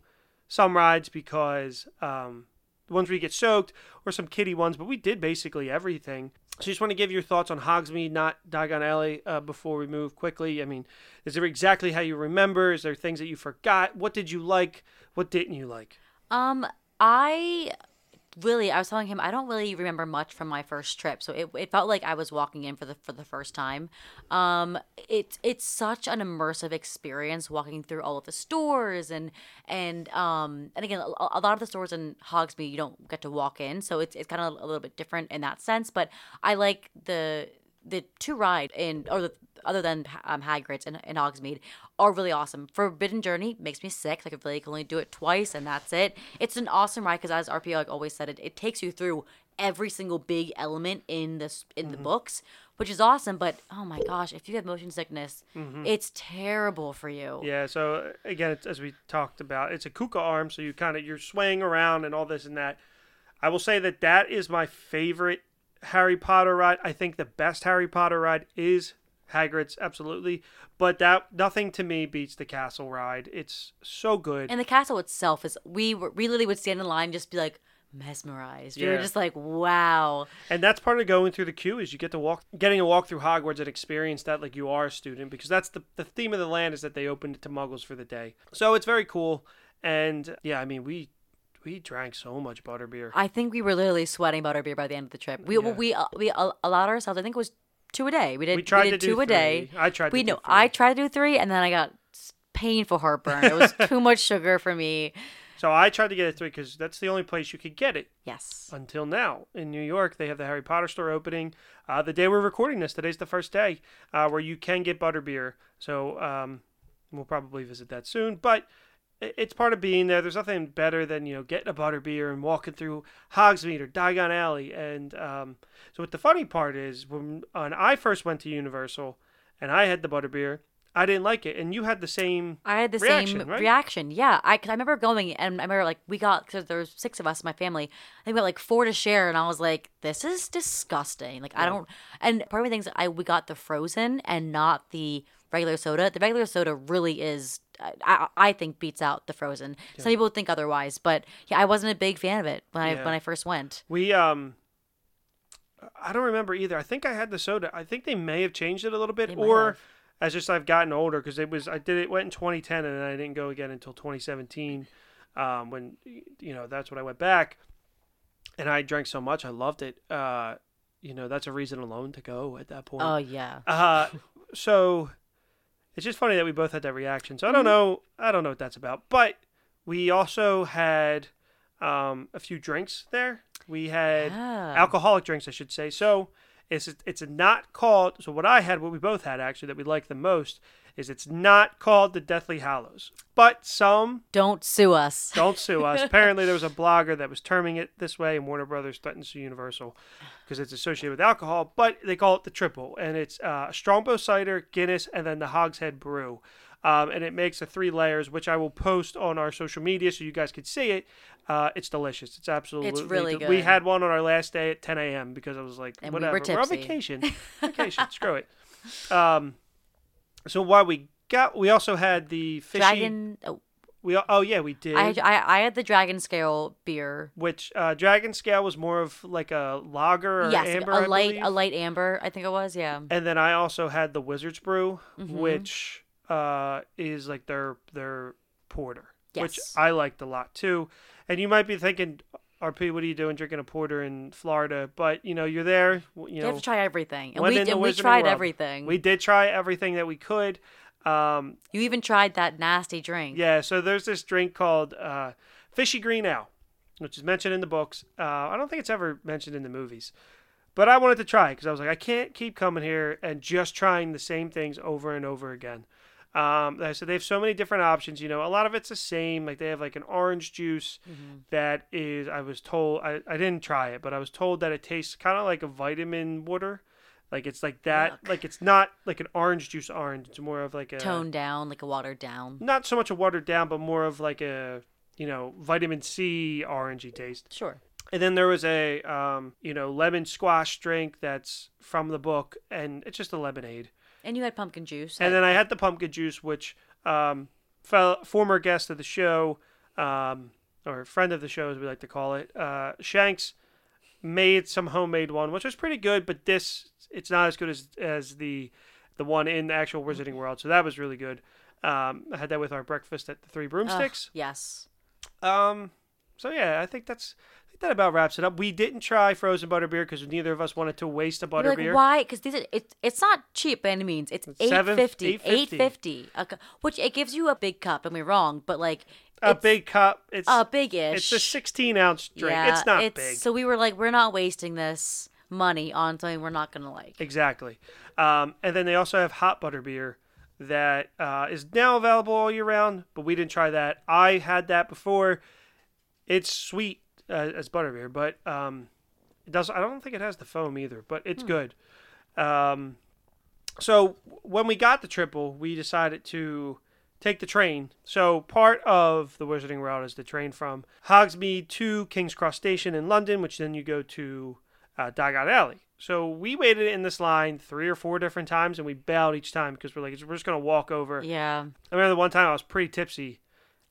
some rides because um, the ones where you get soaked or some kiddie ones, but we did basically everything. So just want to give your thoughts on Hogsmeade, not Diagon Alley, uh, before we move quickly. I mean, is there exactly how you remember? Is there things that you forgot? What did you like? What didn't you like?
Um, I really, I was telling him I don't really remember much from my first trip, so it, it felt like I was walking in for the for the first time. Um, it's it's such an immersive experience walking through all of the stores and and um and again a, a lot of the stores in Hogsmeade you don't get to walk in, so it's it's kind of a little bit different in that sense. But I like the the two ride in or the other than um, Hagrid's and, and Hogsmeade are really awesome. Forbidden Journey makes me sick. Like I really can only do it twice and that's it. It's an awesome ride because as RPO like always said it, it takes you through every single big element in this in the books, which is awesome. But oh my gosh, if you have motion sickness, it's terrible for you.
Yeah. So uh, again, it's, as we talked about, it's a Kuka arm, so you kind of you're swaying around and all this and that. I will say that that is my favorite Harry Potter ride. I think the best Harry Potter ride is Hagrid's, absolutely. But that nothing to me beats the castle ride. It's so good.
And the castle itself is we were, we literally would stand in line and just be like mesmerized. We were just like, wow.
And that's part of going through the queue is you get to walk, getting to walk through Hogwarts and experience that like you are a student because that's the the theme of the land is that they opened it to Muggles for the day. So it's very cool. And yeah, I mean we we drank so much butterbeer.
I think we were literally sweating butterbeer by the end of the trip. We
Yeah.
we uh, we uh, allowed ourselves. I think it was two a day. We did.
We tried
did
to do
two a day.
I tried to
We know.
three.
I tried to do three, and then I got painful heartburn. It was too much sugar for me.
So I tried to get it three because that's the only place you could get it
Yes.
until now. In New York, they have the Harry Potter store opening. Uh, the day we're recording this, today's the first day uh, where you can get butterbeer. So um, we'll probably visit that soon. But it's part of being there. There's nothing better than you know getting a butter beer and walking through Hogsmeade or Diagon Alley. And um, so what the funny part is when, when I first went to Universal and I had the butter beer, I didn't like it, and you had the same.
I had the
Reaction,
same
right?
reaction. Yeah, I cause I remember going and I remember like we got because there was six of us in my family. I think we got like four to share, and I was like, "This is disgusting." Like I don't. And part of me thinks I we got the frozen and not the regular soda. The regular soda really is. I, I, think beats out the frozen. Some people would think otherwise, but yeah, I wasn't a big fan of it when I when I first went.
We um I don't remember either. I think I had the soda. I think they may have changed it a little bit
They
or as just I've gotten older because it was I did it went in 2010 and I didn't go again until 2017 um when you know that's when I went back and I drank so much I loved it. Uh you know that's a reason alone to go at that point.
Oh yeah.
Uh, so it's just funny that we both had that reaction. So I
Mm-hmm.
don't know. I don't know what that's about. But we also had um, a few drinks there. We had
Ah.
alcoholic drinks, I should say. So it's it's not called. So what I had, what we both had actually, that we like the most, is it's not called the Deathly Hallows. But some
Don't sue us.
don't sue us. Apparently, there was a blogger that was terming it this way, and Warner Brothers threatened to sue Universal because it's associated with alcohol. But they call it the triple, and it's uh, Strongbow cider, Guinness, and then the Hogshead Brew. Um, and it makes the three layers, which I will post on our social media so you guys can see it. Uh, it's delicious. It's absolutely It's
really
del- We had one on our last day at 10 a.m. because I was like,
And we were
whatever, are on vacation. vacation, screw it. Um, so while we got, we also had the fishy.
Dragon. Oh,
We oh yeah, we did.
I, I I had the dragon scale beer.
which uh, Dragon Scale was more of like a lager or
yes,
amber,
a light a light amber. I think it was. Yeah.
And then I also had the Wizard's Brew,
Mm-hmm.
which uh, is like their their porter, which I liked a lot too. And you might be thinking, RP, what are you doing drinking a porter in Florida? But you know, you're there. You
You
know,
have to try everything, and we and we tried
World.
everything.
we did try everything that we could. Um,
you even tried that nasty drink.
Yeah, so there's this drink called uh, Fishy Green Ale, which is mentioned in the books. Uh, I don't think it's ever mentioned in the movies. But I wanted to try because I was like, I can't keep coming here and just trying the same things over and over again. Um, I said they have so many different options. You know, a lot of it's the same. Like they have like an orange juice that is. I was told I, I didn't try it, but I was told that it tastes kind of like a vitamin water. Like it's like that.
Yuck.
Like it's not like an orange juice orange. It's more of like a
Toned down, like a watered down.
not so much a watered down, but more of like a you know vitamin C orangey taste.
Sure.
And then there was a um, you know lemon squash drink that's from the book, and it's just a lemonade.
And you had pumpkin juice.
And then I had the pumpkin juice, which um, fel- former guest of the show, um, or friend of the show, as we like to call it, uh, Shanks made some homemade one, which was pretty good. But this, it's not as good as as the the one in the actual Wizarding World. So that was really good. Um, I had that with our breakfast at the Three
Ugh,
Broomsticks.
yes.
Um, so yeah, I think that's I that about wraps it up. We didn't try frozen butterbeer because neither of us wanted to waste a
You're like,
butterbeer.
why? Because these are, it's it's not cheap by any means. It's eight fifty, eight
$8.50.
which it gives you a big cup. Don't be wrong, but like
a big cup. It's
a big-ish.
It's a 16 ounce drink.
Yeah,
it's not big.
So we were like, we're not wasting this money on something we're not gonna like.
Exactly. Um, and then they also have hot butter beer that uh, is now available all year round, but we didn't try that. I had that before. It's sweet uh, as butterbeer, but um, it does. I don't think it has the foam either, but it's good. Um, so when we got the triple, we decided to take the train. So part of the Wizarding World is the train from Hogsmeade to King's Cross Station in London, which then you go to uh, Diagon Alley. So we waited in this line three or four different times, and we bailed each time because we're like, we're just gonna walk over.
Yeah,
I remember the one time I was pretty tipsy.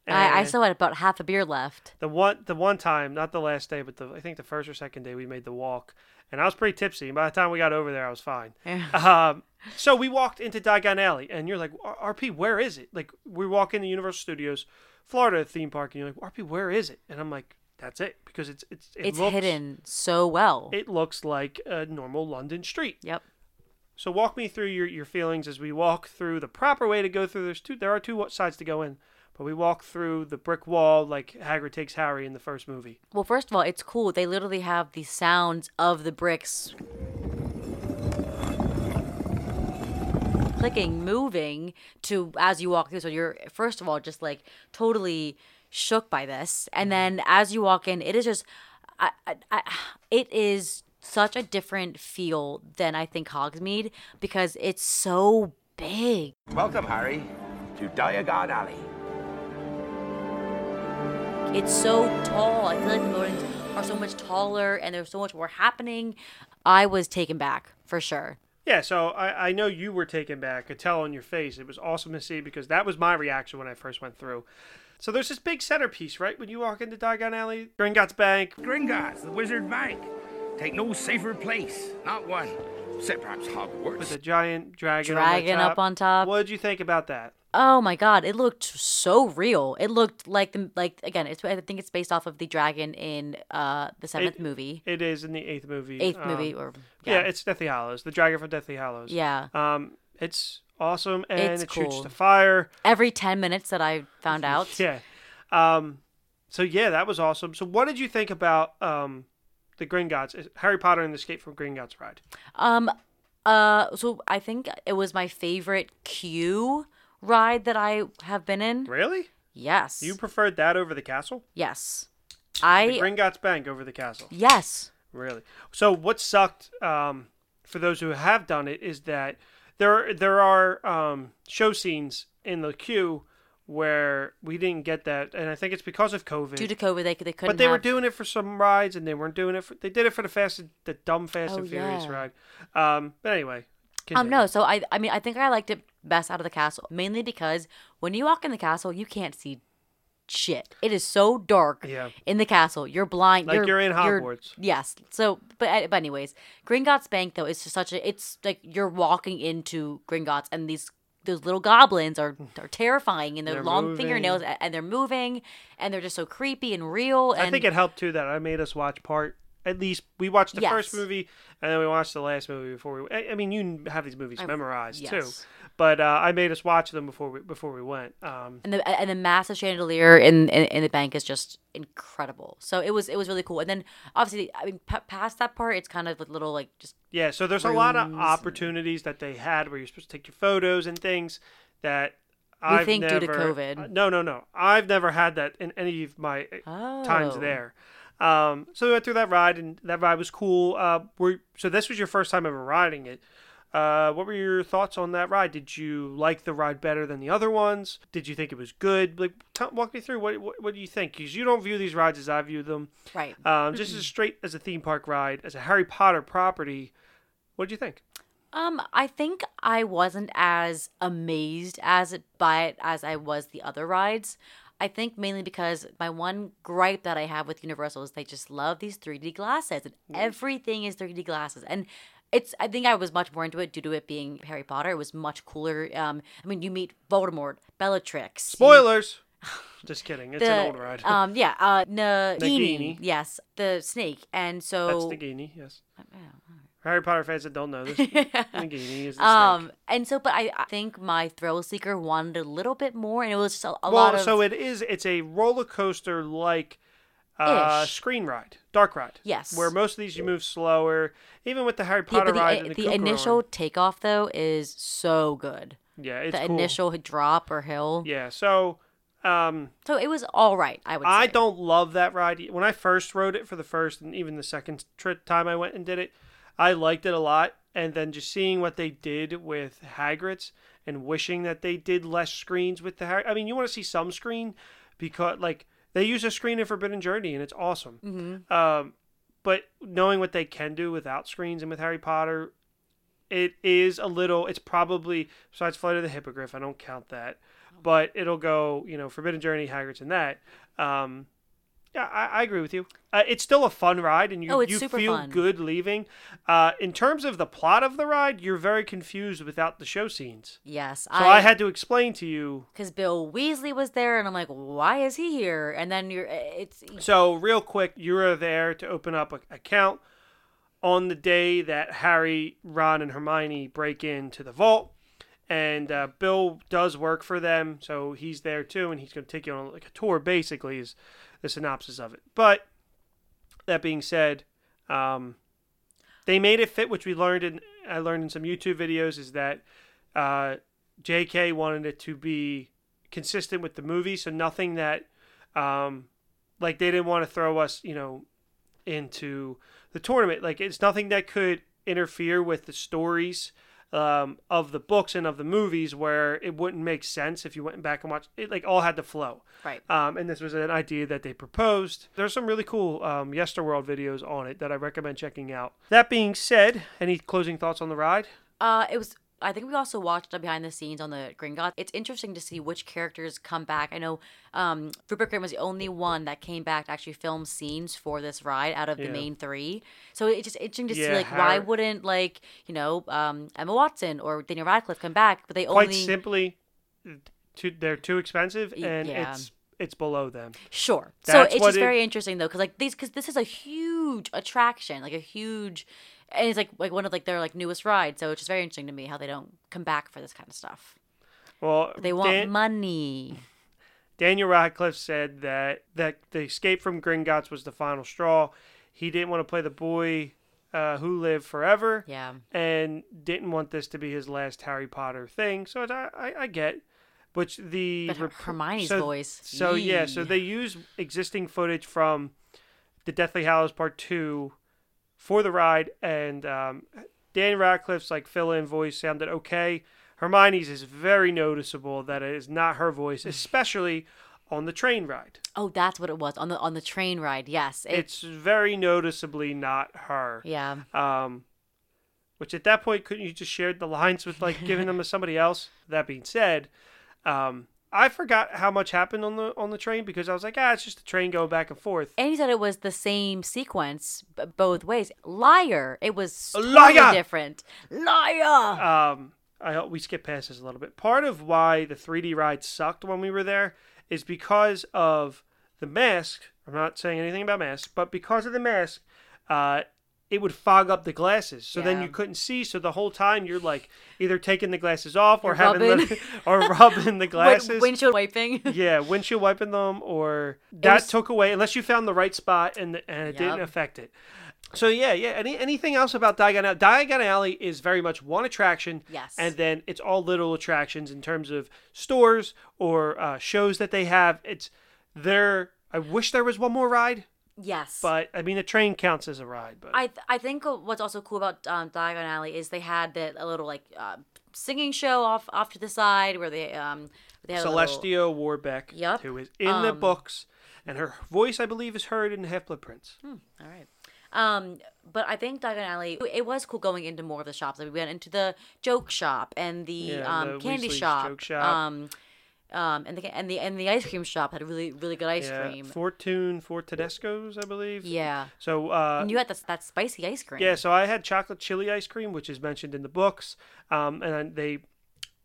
I, I still had about half a beer left.
the one the one time, not the last day, but the I think the first or second day we made the walk, and I was pretty tipsy. And by the time we got over there, I was fine. Um, so we walked into Diagon Alley, and you're like, RP, where is it? Like, we walk into Universal Studios, Florida theme park, and you're like, RP, where is it? And I'm like, that's it, because it's it's it
it's
looks,
hidden so well.
It looks like a normal London street.
yep.
So walk me through your, your feelings as we walk through the proper way to go through. There's two. There are two sides to go in, but we walk through the brick wall like Hagrid takes Harry in the first movie.
Well, first of all, it's cool. They literally have the sounds of the bricks clicking, moving to as you walk through. So you're first of all just like totally shook by this, and mm-hmm. then as you walk in, it is just, I, I, I, it is such a different feel than I think Hogsmeade because it's so big.
Welcome, Harry, to Diagon Alley.
It's so tall. I feel like the buildings are so much taller and there's so much more happening. I was taken back for sure.
Yeah, so I, I know you were taken back. I could tell on your face. It was awesome to see because that was my reaction when I first went through. So there's this big centerpiece, right? When you walk into Diagon Alley, Gringotts Bank.
Gringotts, the Wizard Bank. Take no safer place, not one. Except perhaps Hogwarts.
with a giant dragon.
Dragon
on the top.
up on top.
What did you think about that?
Oh my god, it looked so real. It looked like the like again. It's I think it's based off of the dragon in uh the seventh movie,
It is in the eighth movie.
eighth
um,
movie, or
Yeah.
yeah,
it's Deathly Hallows, the dragon from Deathly Hallows.
yeah.
Um, it's awesome and
It's
it shoots
cool.
the fire.
Every ten minutes that I found out,
Yeah. Um, so yeah, that was awesome. So what did you think about um the Gringotts, Harry Potter and the Escape from Gringotts ride?
Um, uh, so I think it was my favorite queue ride that I have been in.
Really?
Yes.
You preferred that over the castle?
yes.
The
I
Gringotts Bank over the castle.
yes.
Really? So what sucked um, for those who have done it is that there there are um, show scenes in the queue where we didn't get that, and I think it's because of COVID.
Due to COVID, they they couldn't.
but they were doing it for some rides, and they weren't doing it for. They did it for the fast, the dumb Fast
Oh,
and Furious
yeah.
ride. Um, but anyway.
Um, no. So I, I mean, I think I liked it best out of the castle, mainly because when you walk in the castle, you can't see shit. It is so dark
Yeah.
in the castle. You're blind.
Like you're in Hogwarts.
yes. So, but uh, but anyways, Gringotts Bank though is just such a. It's like you're walking into Gringotts, and these those little goblins are are terrifying, and their
They're
long
moving.
fingernails, and they're moving, and they're just so creepy and real. And
I think it helped too that I made us watch part. At least we watched the first movie, and then we watched the last movie before we. I I mean, you have these movies memorized too,
yes.
But uh, I made us watch them before we before we went. Um,
and the and the massive chandelier in, in in the bank is just incredible. So it was it was really cool. And then obviously, I mean, p- past that part, it's kind of a little like just
yeah, so there's a lot of opportunities that they had where you're supposed to take your photos and things that. I've
think due to COVID.
uh, no, no, no. I've never had that in any of my uh, times
Oh.
there. Um, so we went through that ride, and that ride was cool. Uh, were, so this was your first time ever riding it. Uh, what were your thoughts on that ride? Did you like the ride better than the other ones? Did you think it was good? Like, t- walk me through. What, what What do you think? Because you don't view these rides as I view them.
right.
Um, just as straight as a theme park ride, as a Harry Potter property. What do you think?
Um, I think I wasn't as amazed as it by it as I was the other rides. I think mainly because my one gripe that I have with Universal is they just love these 3D glasses and everything is 3D glasses. And it's I think I was much more into it due to it being Harry Potter. It was much cooler. Um, I mean, you meet Voldemort, Bellatrix. you-
Spoilers. just kidding. It's
the,
an old ride.
Um, yeah, uh, Nagini. Yes, the snake. And so
That's Nagini. Yes. Harry Potter fans that don't know this, Nagini is the snake.
Um, and so, but I, I think my thrill seeker wanted a little bit more, and it was just a, a
well,
lot of.
Well so it is. It's a roller coaster like uh, screen ride, dark ride.
Yes.
Where most of these you move slower. Even with the Harry
yeah,
Potter ride
the,
and the,
the initial takeoff though is so good.
Yeah, it's
the
cool.
initial drop or hill.
Yeah. So. Um,
So it was all right. I would.
I
say.
don't love that ride. When I first rode it for the first and even the second trip time I went and did it, I liked it a lot. And then just seeing what they did with Hagrid's and wishing that they did less screens with the Hag- I mean, you want to see some screen because like they use a screen in Forbidden Journey and it's awesome.
Mm-hmm.
Um, but knowing what they can do without screens and with Harry Potter, it is a little. It's probably besides Flight of the Hippogriff. I don't count that, but it'll go. You know, Forbidden Journey, Hagrid's, and that. Um, yeah, I, I agree with you. Uh, it's still a fun ride, and you
Oh,
you feel
fun.
good leaving. Uh, in terms of the plot of the ride, you're very confused without the show scenes.
Yes,
So I, had to explain to you.
because Bill Weasley was there, and I'm like, why is he here? And then you're, it's
So real quick, you were there to open up an account on the day that Harry, Ron, and Hermione break into the vault. And uh, Bill does work for them, so he's there too, and he's going to take you on like a tour. Basically, is the synopsis of it. But that being said, um, they made it fit, which we learned in I learned in some YouTube videos is that uh, J.K. wanted it to be consistent with the movie, so nothing that um, like they didn't want to throw us, you know, into the tournament. Like it's nothing that could interfere with the stories um, of the books and of the movies where it wouldn't make sense if you went back and watched it. Like all had to flow.
right.
Um, and this was an idea that they proposed. There's some really cool um, Yesterworld videos on it that I recommend checking out. That being said, any closing thoughts on the ride?
Uh, it was I think we also watched a behind the scenes on the Gringotts. It's interesting to see which characters come back. I know um, Rupert Grint was the only one that came back to actually film scenes for this ride out of the main three. So it's just interesting to see
Yeah,
like why wouldn't like you know um, Emma Watson or Daniel Radcliffe come back, but they
Quite
only
simply, too, they're too expensive, and
yeah.
it's it's below them.
Sure. so it's just
it-
very interesting though, because like these, because this is a huge attraction, like a huge, and it's like like one of like their like newest rides. So it's just very interesting to me how they don't come back for this kind of stuff.
Well,
They want
Dan-
money.
Daniel Radcliffe said that that the escape from Gringotts was the final straw. He didn't want to play the boy uh, who lived forever,
Yeah.
and didn't want this to be his last Harry Potter thing. So I, I, I get, which the
But
rep-
Hermione's
so-
voice.
So yeah, so they use existing footage from the Deathly Hallows Part Two for the ride, and um, Dan Radcliffe's like fill-in voice sounded okay. Hermione's is very noticeable that it is not her voice, especially on the train ride.
Oh, that's what it was on the on the train ride. Yes. It,
It's very noticeably not her.
yeah.
Um, which at that point couldn't you just share the lines with like giving them to somebody else? That being said, um, I forgot how much happened on the on the train because I was like, ah, it's just a train going back and forth.
And he said it was the same sequence b- both ways. Liar. It was totally
Liar!
different. Liar.
Um, I hope we skip past this a little bit. Part of why the 3D ride sucked when we were there is because of the mask. I'm not saying anything about masks, but because of the mask, uh, it would fog up the glasses, so then you couldn't see. So the whole time you're like either taking the glasses off or
You're
having
rubbing.
the, or rubbing the glasses.
windshield wiping.
yeah, windshield wiping them, or that
was-
took away unless you found the right spot and and it didn't affect it. So yeah, yeah. Any anything else about Diagon Alley? Diagon Alley is very much one attraction.
Yes.
And then it's all little attractions in terms of stores or uh, shows that they have. It's there. I wish there was one more ride,
yes.
but I mean the train counts as a ride. But
I th- I think what's also cool about um, Diagon Alley is they had that a little like uh, singing show off off to the side where they um they had a little-
Celestia Warbeck,
Yep.
who is in the
Um,
books, and her voice I believe is heard in Half Blood Prince.
All right. Um, but I think Diagon Alley, it was cool going into more of the shops. Like we went into the joke shop and the
Yeah,
um,
the
candy
Weasley's
shop,
joke shop.
Um, um, and the and the and the ice cream shop had a really really good ice
Yeah,
cream.
Fortune for Tedesco's, I believe.
Yeah,
So uh,
and you had the, that spicy ice cream.
Yeah, so I had chocolate chili ice cream, which is mentioned in the books, um, and they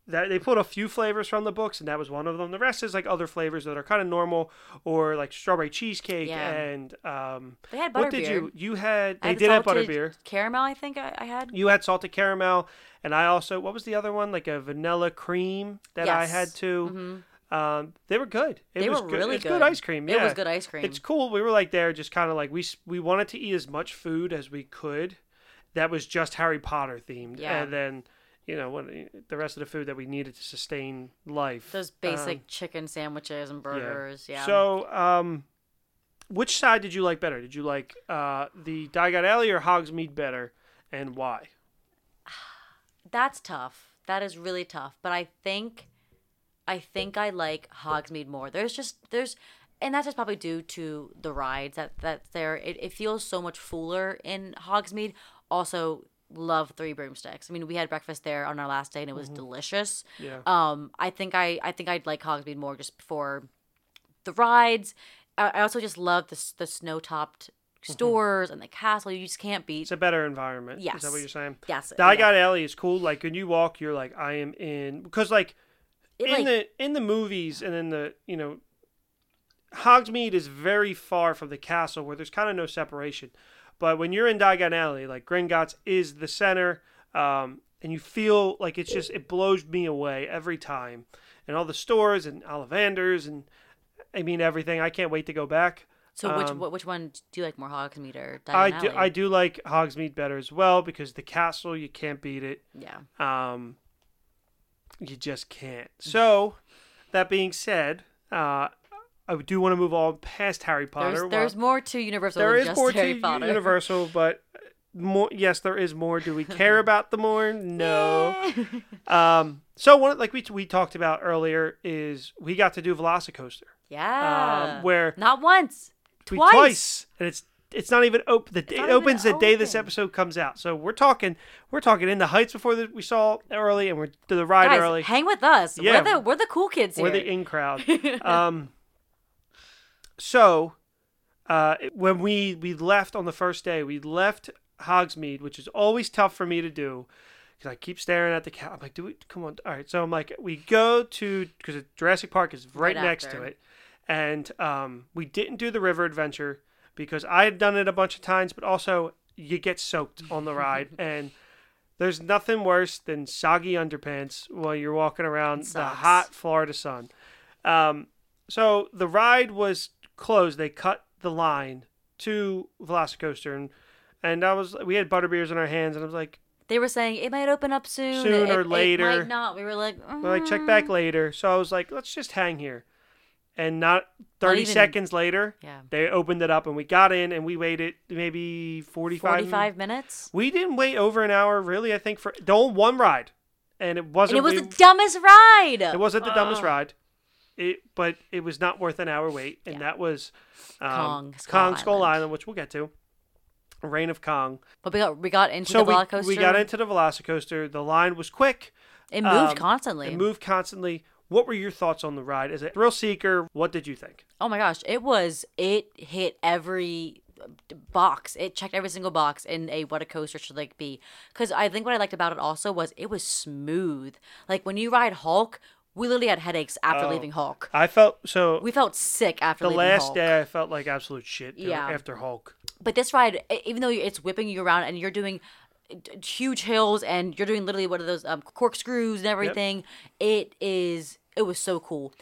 that they put a few flavors from the books, and that was one of them. The rest is like other flavors that are kind of normal, or like strawberry cheesecake
Yeah.
and um,
They had
what did
butterbeer.
you you had? They
had
did have butterbeer.
caramel. I think I, I had.
You had salted caramel, and I also what was the other one? Like a vanilla cream that I had too. Um, they were good. It
They
was
were
good.
really
it's
good.
ice cream. Yeah.
It was good ice cream.
It's cool. We were like there, just kind of like we we wanted to eat as much food as we could. That was just Harry Potter themed,
Yeah.
and then you know what the rest of the food that we needed to sustain life.
Those basic chicken sandwiches and burgers. Yeah.
So, um, which side did you like better? Did you like uh, the Diagon Alley or Hogsmeade better, and why?
That's tough. That is really tough. But I think, I think I like Hogsmeade more. There's just there's, and that's just probably due to the rides that that's there. It, it feels so much fuller in Hogsmeade. Also, love Three Broomsticks. I mean, we had breakfast there on our last day and it was delicious.
Yeah.
Um, I think I I think I'd like Hogsmeade more just for the rides. I, I also just love the the snow topped stores and the castle. You just can't beat.
It's a better environment. Is that what you're saying?
Yes.
Diagon
yeah.
Alley is cool. Like when you walk, you're like, I am in because like
It,
in
like-
the in the movies and in the you know Hogsmeade is very far from the castle where there's kind of no separation. But when you're in Diagon Alley, like Gringotts is the center, um, and you feel like it's just it blows me away every time, and all the stores and Ollivanders and I mean everything. I can't wait to go back.
So which
Um,
wh- which one do you like more, Hogsmeade or Diagon
I do
Alley?
I do like Hogsmeade better as well because the castle you can't beat it.
Yeah.
Um, you just can't. So, that being said, uh, I do want to move on past Harry Potter.
There's,
Well,
there's more to Universal
there is more
Harry
to
Potter.
Universal, but more. Yes, there is more. Do we care about the more? No. Um. So one, like we we talked about earlier, is we got to do Velocicoaster,
yeah.
um, where
Not once. Twice.
twice, and it's it's not even open. The, it opens the
even
day this episode comes out. So we're talking we're talking in the Heights before the, we saw early, and we're to the ride
Guys,
early.
hang with us.
Yeah.
We're the we're the cool kids here.
We're the in crowd. um, so, uh, when we we left on the first day, we left Hogsmeade, which is always tough for me to do because I keep staring at the cat. I'm like, do it? Come on. All right. So I'm like, we go to because Jurassic Park is right,
Right
next
after.
to it, and um, we didn't do the river adventure because I had done it a bunch of times, but also you get soaked on the ride and. There's nothing worse than soggy underpants while you're walking around the hot Florida sun. Um, so the ride was closed. They cut the line to Velocicoaster, and and I was we had butterbeers in our hands, and I was like,
They were saying it might open up soon.
Soon
it,
or
it
later.
might not. We were like,
well, like check
"Mm."
back later. So I was like, let's just hang here, and not thirty
even-
seconds later,
Yeah.
they opened it up, and we got in, and we waited maybe forty five.
45 minutes.
We didn't wait over an hour, really. I think for the one ride, and it wasn't.
it was
we-
the dumbest ride.
It wasn't the dumbest ride. It, but it was not worth an hour wait, and
Yeah.
that was um,
Kong Skull
Kong Skull
Island.
Island, which we'll get to. Reign of Kong.
But we got we got into
So
the
we,
roller coaster.
we got into the Velocicoaster. The line was quick.
It moved
um,
constantly.
It moved constantly. What were your thoughts on the ride? As a thrill seeker, what did you think?
Oh my gosh, it was it hit every box. It checked every single box in a what a coaster should like be. Cuz I think what I liked about it also was it was smooth. Like when you ride Hulk, we literally had headaches after
Oh.
leaving Hulk.
I felt so.
We felt sick after
the
leaving
last
Hulk.
day, I felt like absolute shit.
Yeah.
After Hulk.
But this ride, e- even though it's whipping you around and you're doing d- huge hills and you're doing literally one of those um, corkscrews and everything, it is it was so cool.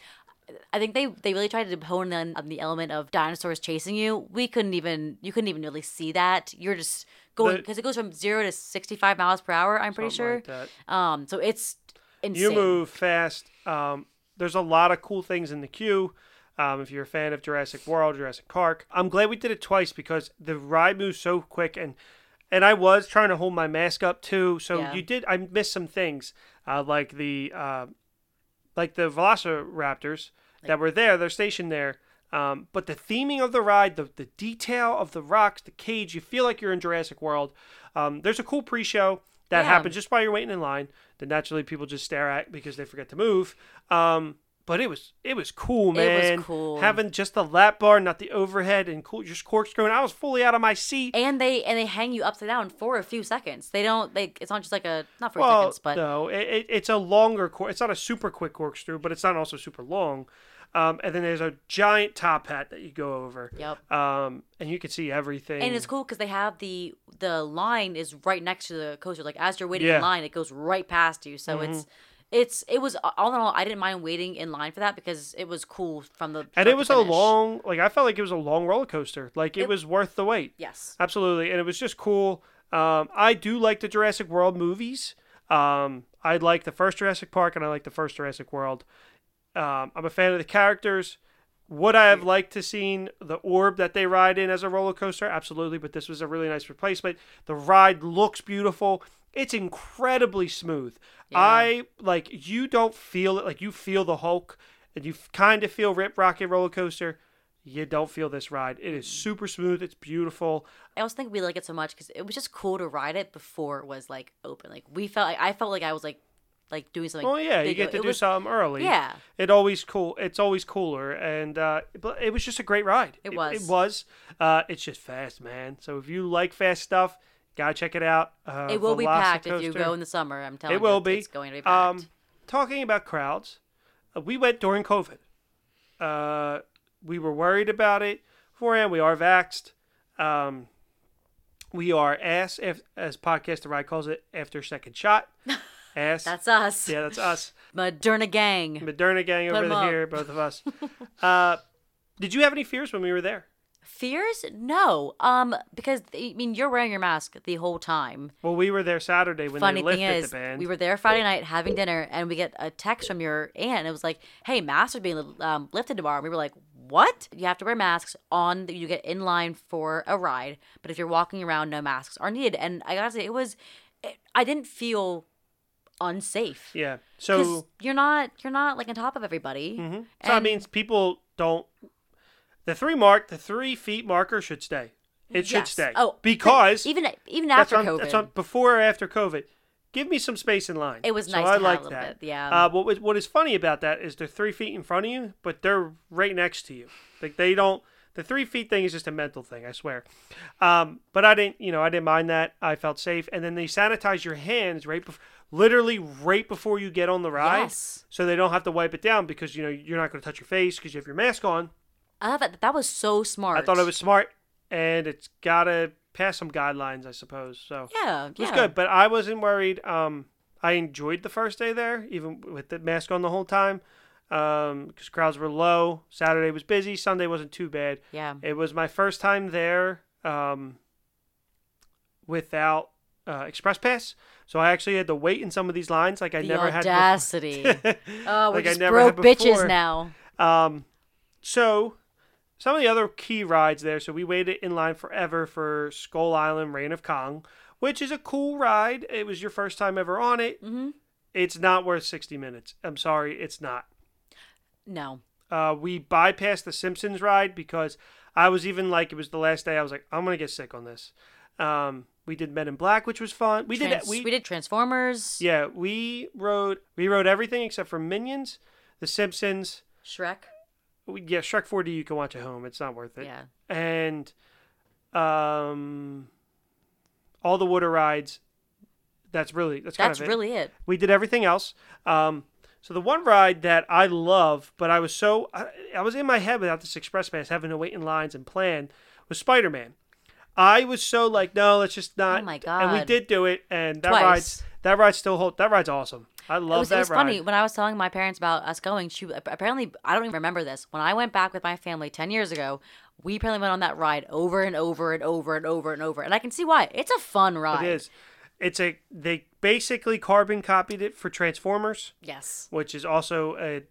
I think they they really tried to hone in on the element of dinosaurs chasing you. We couldn't even you couldn't even really see that. You're just going
The-
because it goes from zero to sixty five miles per hour. I'm pretty
Something
sure.
like that.
Um, so it's insane.
You move fast. Um, there's a lot of cool things in the queue. Um, if you're a fan of Jurassic World, Jurassic Park, I'm glad we did it twice because the ride moves so quick and and I was trying to hold my mask up too. So
Yeah.
you did. I missed some things uh, like the uh, like the Velociraptors that were there. They're stationed there. Um, but the theming of the ride, the, the detail of the rocks, the cage, you feel like you're in Jurassic World. Um, there's a cool pre-show that
Yeah.
happens just while you're waiting in line that naturally people just stare at because they forget to move. Um, but it was it was cool,
It was
man.
cool.
Having just the lap bar, not the overhead, and cool, just corkscrewing. I was fully out of my seat.
and they and they hang you upside down for a few seconds. They don't. They it's not just like a not for
well,
seconds, but
no, it, it, it's a longer. Cor- it's not a super quick corkscrew, but it's not also super long. Um, and then there's a giant top hat that you go over.
Yep.
Um, and you can see everything.
And it's cool because they have the the line is right next to the coaster. Like as you're waiting
Yeah. Mm-hmm.
in line, it goes right past you. So it's it's it was all in all. I didn't mind waiting in line for that because it was cool from the
and it was a long, like I felt like it was a long roller coaster. Like it,
It-
was worth the wait.
yes.
Absolutely, and it was just cool. Um, I do like the Jurassic World movies. Um, I like the first Jurassic Park, and I like the first Jurassic World. Um, I'm a fan of the characters. Would I have liked to seen the orb that they ride in as a roller coaster? Absolutely, but this was a really nice replacement. The ride looks beautiful. It's incredibly smooth. I like you don't feel it like you feel the Hulk, and you kind of feel Rip Rocket roller coaster. You don't feel this ride. It is super smooth. It's beautiful.
I also think we like it so much because it was just cool to ride it before it was like open. Like we felt like I felt like I was like like doing something.
Oh yeah, you get to
It
do
was-
something early.
Yeah.
it always cool. It's always cooler, and uh, but it was just a great ride.
It
It,
was.
It, was. Uh, it's just fast, man. So if you like fast stuff, gotta check it out. Uh,
It will be packed if you go in the summer. I'm telling
It will
you,
be.
It's going to be packed.
Um, talking about crowds, uh, we went during COVID. Uh, we were worried about it beforehand. We are vaxxed. Um, we are ass, if, as podcast the ride calls it, after second shot. Ass.
That's us.
yeah, that's us.
Moderna gang.
Moderna gang
Put
over
'em up.
here, both of us. uh, did you have any fears when we were there?
Fears? No. Um, because I mean, you're wearing your mask the whole time.
Well, we were there Saturday when
Funny
they lifted
thing is,
the ban.
we were there Friday night having dinner, and we get a text from your aunt. And it was like, "Hey, masks are being um, lifted tomorrow." And we were like, "What? You have to wear masks on. You get in line for a ride, but if you're walking around, no masks are needed." And I gotta say, it was. It, I didn't feel unsafe.
yeah. So,
you're not you're not like on top of everybody.
mhm. so that means people don't. The three mark, the three feet marker should stay. It should
Yes.
stay.
Oh,
because
even even after
on,
COVID,
that's on before or after COVID. Give me some space in line.
It was
so
nice
I
to have
like that.
bit, yeah.
Uh, what what is funny about that is they're three feet in front of you, but they're right next to you. Like they don't. The three feet thing is just a mental thing, I swear. Um, but I didn't, you know, I didn't mind that. I felt safe, and then they sanitize your hands right, bef- literally right before you get on the ride,
Yes.
so they don't have to wipe it down because you know you're not going to touch your face because you have your mask on.
I thought that that was so smart.
I thought it was smart, and it's gotta pass some guidelines, I suppose. So
yeah,
it was
yeah.
good, but I wasn't worried. Um, I enjoyed the first day there, even with the mask on the whole time, because crowds were low. Saturday was busy. Sunday wasn't too bad.
Yeah,
It was my first time there um, without uh, Express Pass, so I actually had to wait in some of these lines like I
the
never
audacity.
had.
oh, we're
Like I
just broke bitches now.
Um, so some of the other key rides there. So we waited in line forever for Skull Island Reign of Kong, which is a cool ride. It was your first time ever on it.
hmm
It's not worth 60 minutes. I'm sorry, it's not.
No,
Uh, we bypassed the Simpsons ride because I was even like, it was the last day. I was like, I'm gonna get sick on this. Um, we did Men in Black, which was fun. We
Trans-
did we,
we did Transformers,
yeah we wrote we rode everything except for Minions, the Simpsons.
Shrek.
We, yeah, Shrek 4D you can watch at home. It's not worth it.
Yeah,
and um, all the water rides. That's really that's kind
that's
of it.
really it.
We did everything else. Um, so the one ride that I love, but I was so I, I was in my head without this express pass, having to wait in lines and plan, was Spider Man. I was so like, no, let's just not.
Oh my god!
And we did do it, and that
Twice.
ride's that ride still hold. That ride's awesome. I
It
love
was,
that
it was
ride.
funny when I was telling my parents about us going. She apparently I don't even remember this. When I went back with my family ten years ago, we apparently went on that ride over and over and over and over and over. And I can see why. It's a fun ride.
It is. It's a they basically carbon copied it for Transformers.
Yes.
which is also a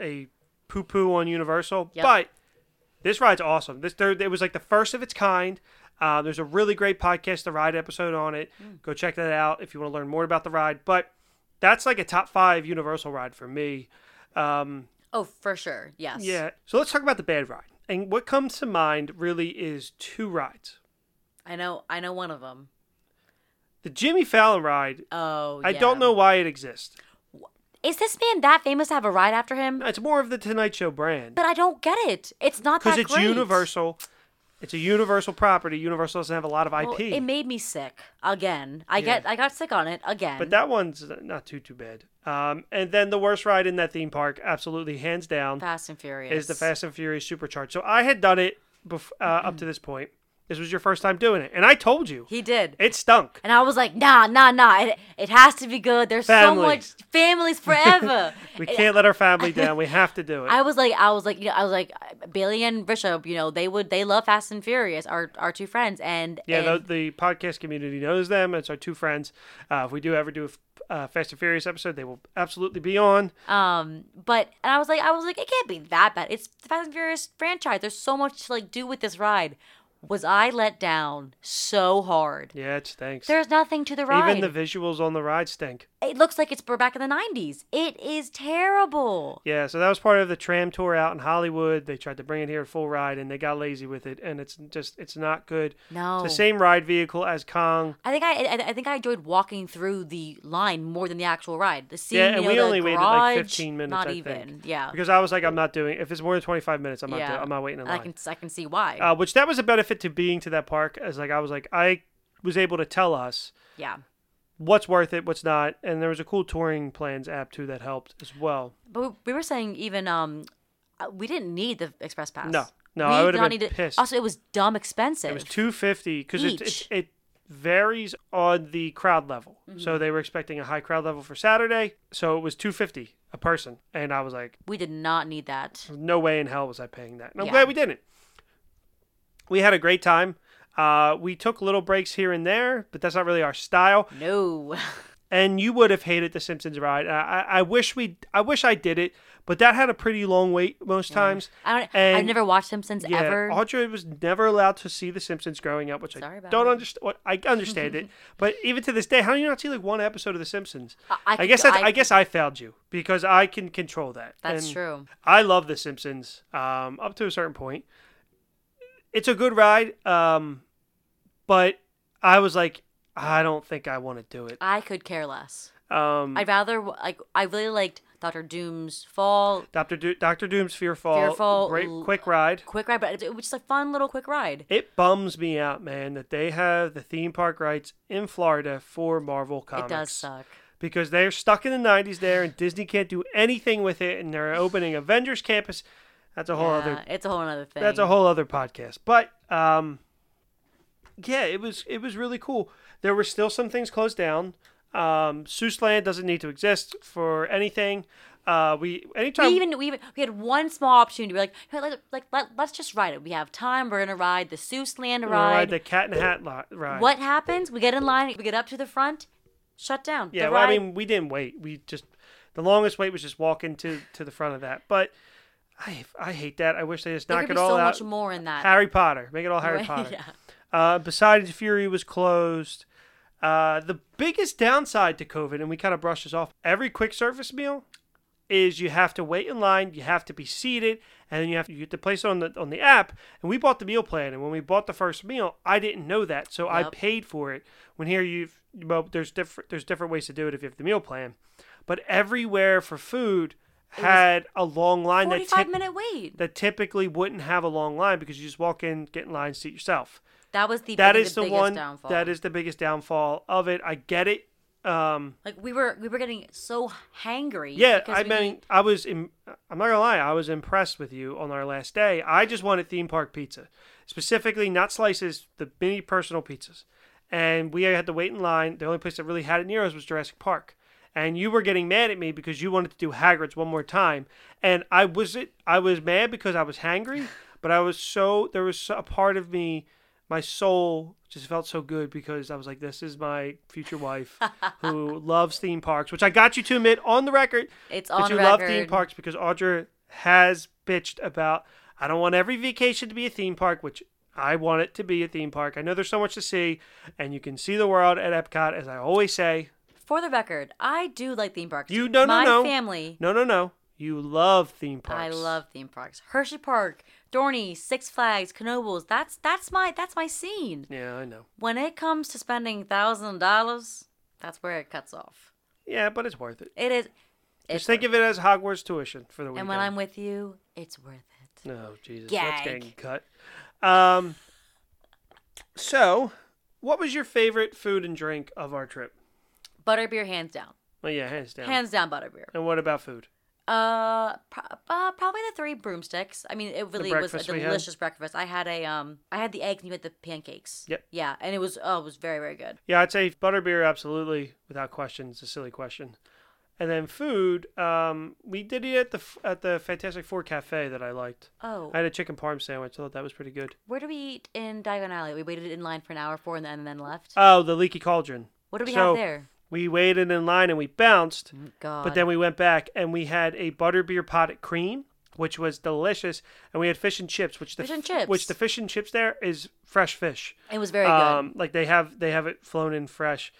a poo poo on Universal.
Yep.
But this ride's awesome. This there it was like the first of its kind. Uh, there's a really great podcast, the ride episode on it. Go check that out if you want to learn more about the ride. But that's like a top five Universal ride for me. Um,
Oh, for sure. Yes.
yeah. So let's talk about the bad ride. And what comes to mind really is two rides.
I know. I know one of them.
The Jimmy Fallon ride.
Oh.
I don't know why it exists.
Is this man that famous to have a ride after him?
It's more of the Tonight Show brand.
But I don't get it. It's not that
because it's
great.
Universal. It's a Universal property. Universal doesn't have a lot of IP,
Well, it made me sick again. I get. I got sick on it again.
but that one's not too too bad. Um, and then the worst ride in that theme park, absolutely hands down,
Fast and Furious
is the Fast and Furious Supercharged. So I had done it bef- uh, up to this point. This was your first time doing it, and I told you
He did.
it stunk.
And I was like, nah, nah, nah. It, it has to be good. There's
Family.
so much families forever.
We can't let our family down. We have to do it.
I was like, I was like, you know, I was like, Bailey and Bishop, you know, they would, they love Fast and Furious, our our two friends, and
yeah,
and,
the, the podcast community knows them. It's our two friends. Uh, if we do ever do a uh, Fast and Furious episode, they will absolutely be on.
um, but and I was like, I was like, it can't be that bad. It's the Fast and Furious franchise. There's so much to like do with this ride. Was I let down so hard?
Yeah, it stinks.
There's nothing to the ride.
Even the visuals on the ride stink.
it looks like it's back in the 90s. It is terrible.
Yeah, so that was part of the tram tour out in Hollywood. They tried to bring it here full ride, and they got lazy with it, and it's just it's not good.
No.
It's the same ride vehicle as Kong.
I think I, I I think I enjoyed walking through the line more than the actual ride. The scene,
Yeah,
you
and
know,
we only waited like 15 minutes.
Not
I
even,
think.
yeah,
Because I was like, I'm not doing. If it's more than 25 minutes, I'm not. doing, I'm not waiting in
And I can I can see why.
Uh, which that was a benefit to being to that park. As like I was like I was able to tell us
yeah,
what's worth it, what's not, and there was a cool touring plans app too that helped as well.
but we, we were saying even um, uh, we didn't need the express pass.
No. No,
we
I would've
not
been
need it.
pissed.
Also, it was dumb expensive.
It was 250 because it, it it varies on the crowd level. So they were expecting a high crowd level for Saturday, so it was 250 a person, and I was like,
we did not need that.
no way in hell was I paying that. And I'm
Yeah.
glad we didn't. We had a great time. Uh, we took little breaks here and there, but that's not really our style.
No,
And you would have hated the Simpsons ride. I, I, I wish we, I wish I did it, but that had a pretty long wait most times.
I don't. I've never watched Simpsons
Yeah,
ever.
Audrey was never allowed to see The Simpsons growing up, which
Sorry
I don't understand. I understand it, but even to this day, how do you not see like one episode of The Simpsons?
I- I could-
guess I,
I
guess I failed you because I can control that.
That's
And
true.
I love The Simpsons um, up to a certain point. It's a good ride. Um, but I was like, I don't think I want to do it.
I could care less.
Um,
I'd rather like I really liked Doctor Doom's Fall,
Doctor Do- Doctor Doom's Fearfall,
Fearfall,
great quick ride.
quick ride, but it, it was just a fun little quick ride.
It bums me out, man, that they have the theme park rights in Florida for Marvel Comics.
It does suck.
because they're stuck in the 90s there and Disney can't do anything with it and they're opening Avengers Campus. That's a whole
Yeah,
other
it's a whole other thing.
that's a whole other podcast. But um yeah, it was it was really cool. There were still some things closed down. Um Seuss Land doesn't need to exist for anything. Uh we anytime
we even we even we had one small opportunity. We're like, hey, like, like let, let's just ride it. We have time. We're gonna ride the Seuss Land ride.
ride the Cat and Hat li- ride.
What happens? We get in line. We get up to the front. Shut down.
Yeah, well, I mean, we didn't wait. We just the longest wait was just walking to to the front of that. But I I hate that. I wish they just
there
knock it all
so
out.
much more in that.
Harry Potter, make it all Harry
Right,
Potter.
yeah.
Uh, Poseidon's Fury was closed. Uh, the biggest downside to COVID, and we kind of brushed this off, every quick service meal is you have to wait in line, you have to be seated, and then you have to, you get to place it on the on the app. And we bought the meal plan, and when we bought the first meal, I didn't know that, so I paid for it. When here you've well, there's different there's different ways to do it if you have the meal plan, but everywhere for food had a long line that tip-
minute wait.
that typically wouldn't have a long line because you just walk in, get in line, seat yourself.
That was the
That
the
is the
biggest
one.
downfall.
That is the biggest downfall of it. I get it. Um,
like we were we were getting so hangry.
yeah, I mean, I was. Im- I'm not gonna lie. I was impressed with you on our last day. I just wanted theme park pizza, specifically not slices, the mini personal pizzas, and we had to wait in line. The only place that really had it near us was Jurassic Park. And you were getting mad at me because you wanted to do Hagrid's one more time, and I was it. I was mad because I was hangry, but I was so there was a part of me, my soul just felt so good because I was like, this is my future wife who loves theme parks, which I got you to admit on the record
It's
that
on
you love theme parks because Audra has bitched about I don't want every vacation to be a theme park, which I want it to be a theme park. I know there's so much to see, and you can see the world at Epcot, as I always say.
For the record, I do like theme parks.
You no no
My
no
family.
no no no. You love theme parks.
I love theme parks. Hershey Park, Dorney, Six Flags, Knoebels. That's that's my that's my scene.
Yeah, I know.
When it comes to spending thousand dollars, that's where it cuts off.
Yeah, but it's worth it.
It is.
Just
It's
think
worth
of it as Hogwarts tuition for the weekend.
And when I'm with you, it's worth it.
No, Jesus, that's
Gag.
getting cut. Um, so, what was your favorite food and drink of our trip?
Butterbeer, hands down.
Well, yeah, hands down.
Hands down, butterbeer.
And what about food?
Uh, pro- uh, probably the three broomsticks. I mean, it really was a
we had?
delicious breakfast. I had a um, I had the eggs and you had the pancakes.
Yep.
Yeah, and it was oh, it was very very good.
Yeah, I'd say butterbeer, absolutely, without question. It's a silly question. And then food, um, we did eat at the at the Fantastic Four Cafe that I liked.
Oh,
I had a chicken parm sandwich. I thought that was pretty good.
where did we eat in Diagon Alley? We waited in line for an hour for and then and then left.
Oh, the Leaky Cauldron.
what did we
so-
have there?
We waited in line and we bounced,
God.
but then we went back and we had a butterbeer potted cream, which was delicious, and we had fish and chips, which the
Fish and chips.
which the fish and chips there is fresh fish.
it was very good.
Um, like they have they have it flown in fresh.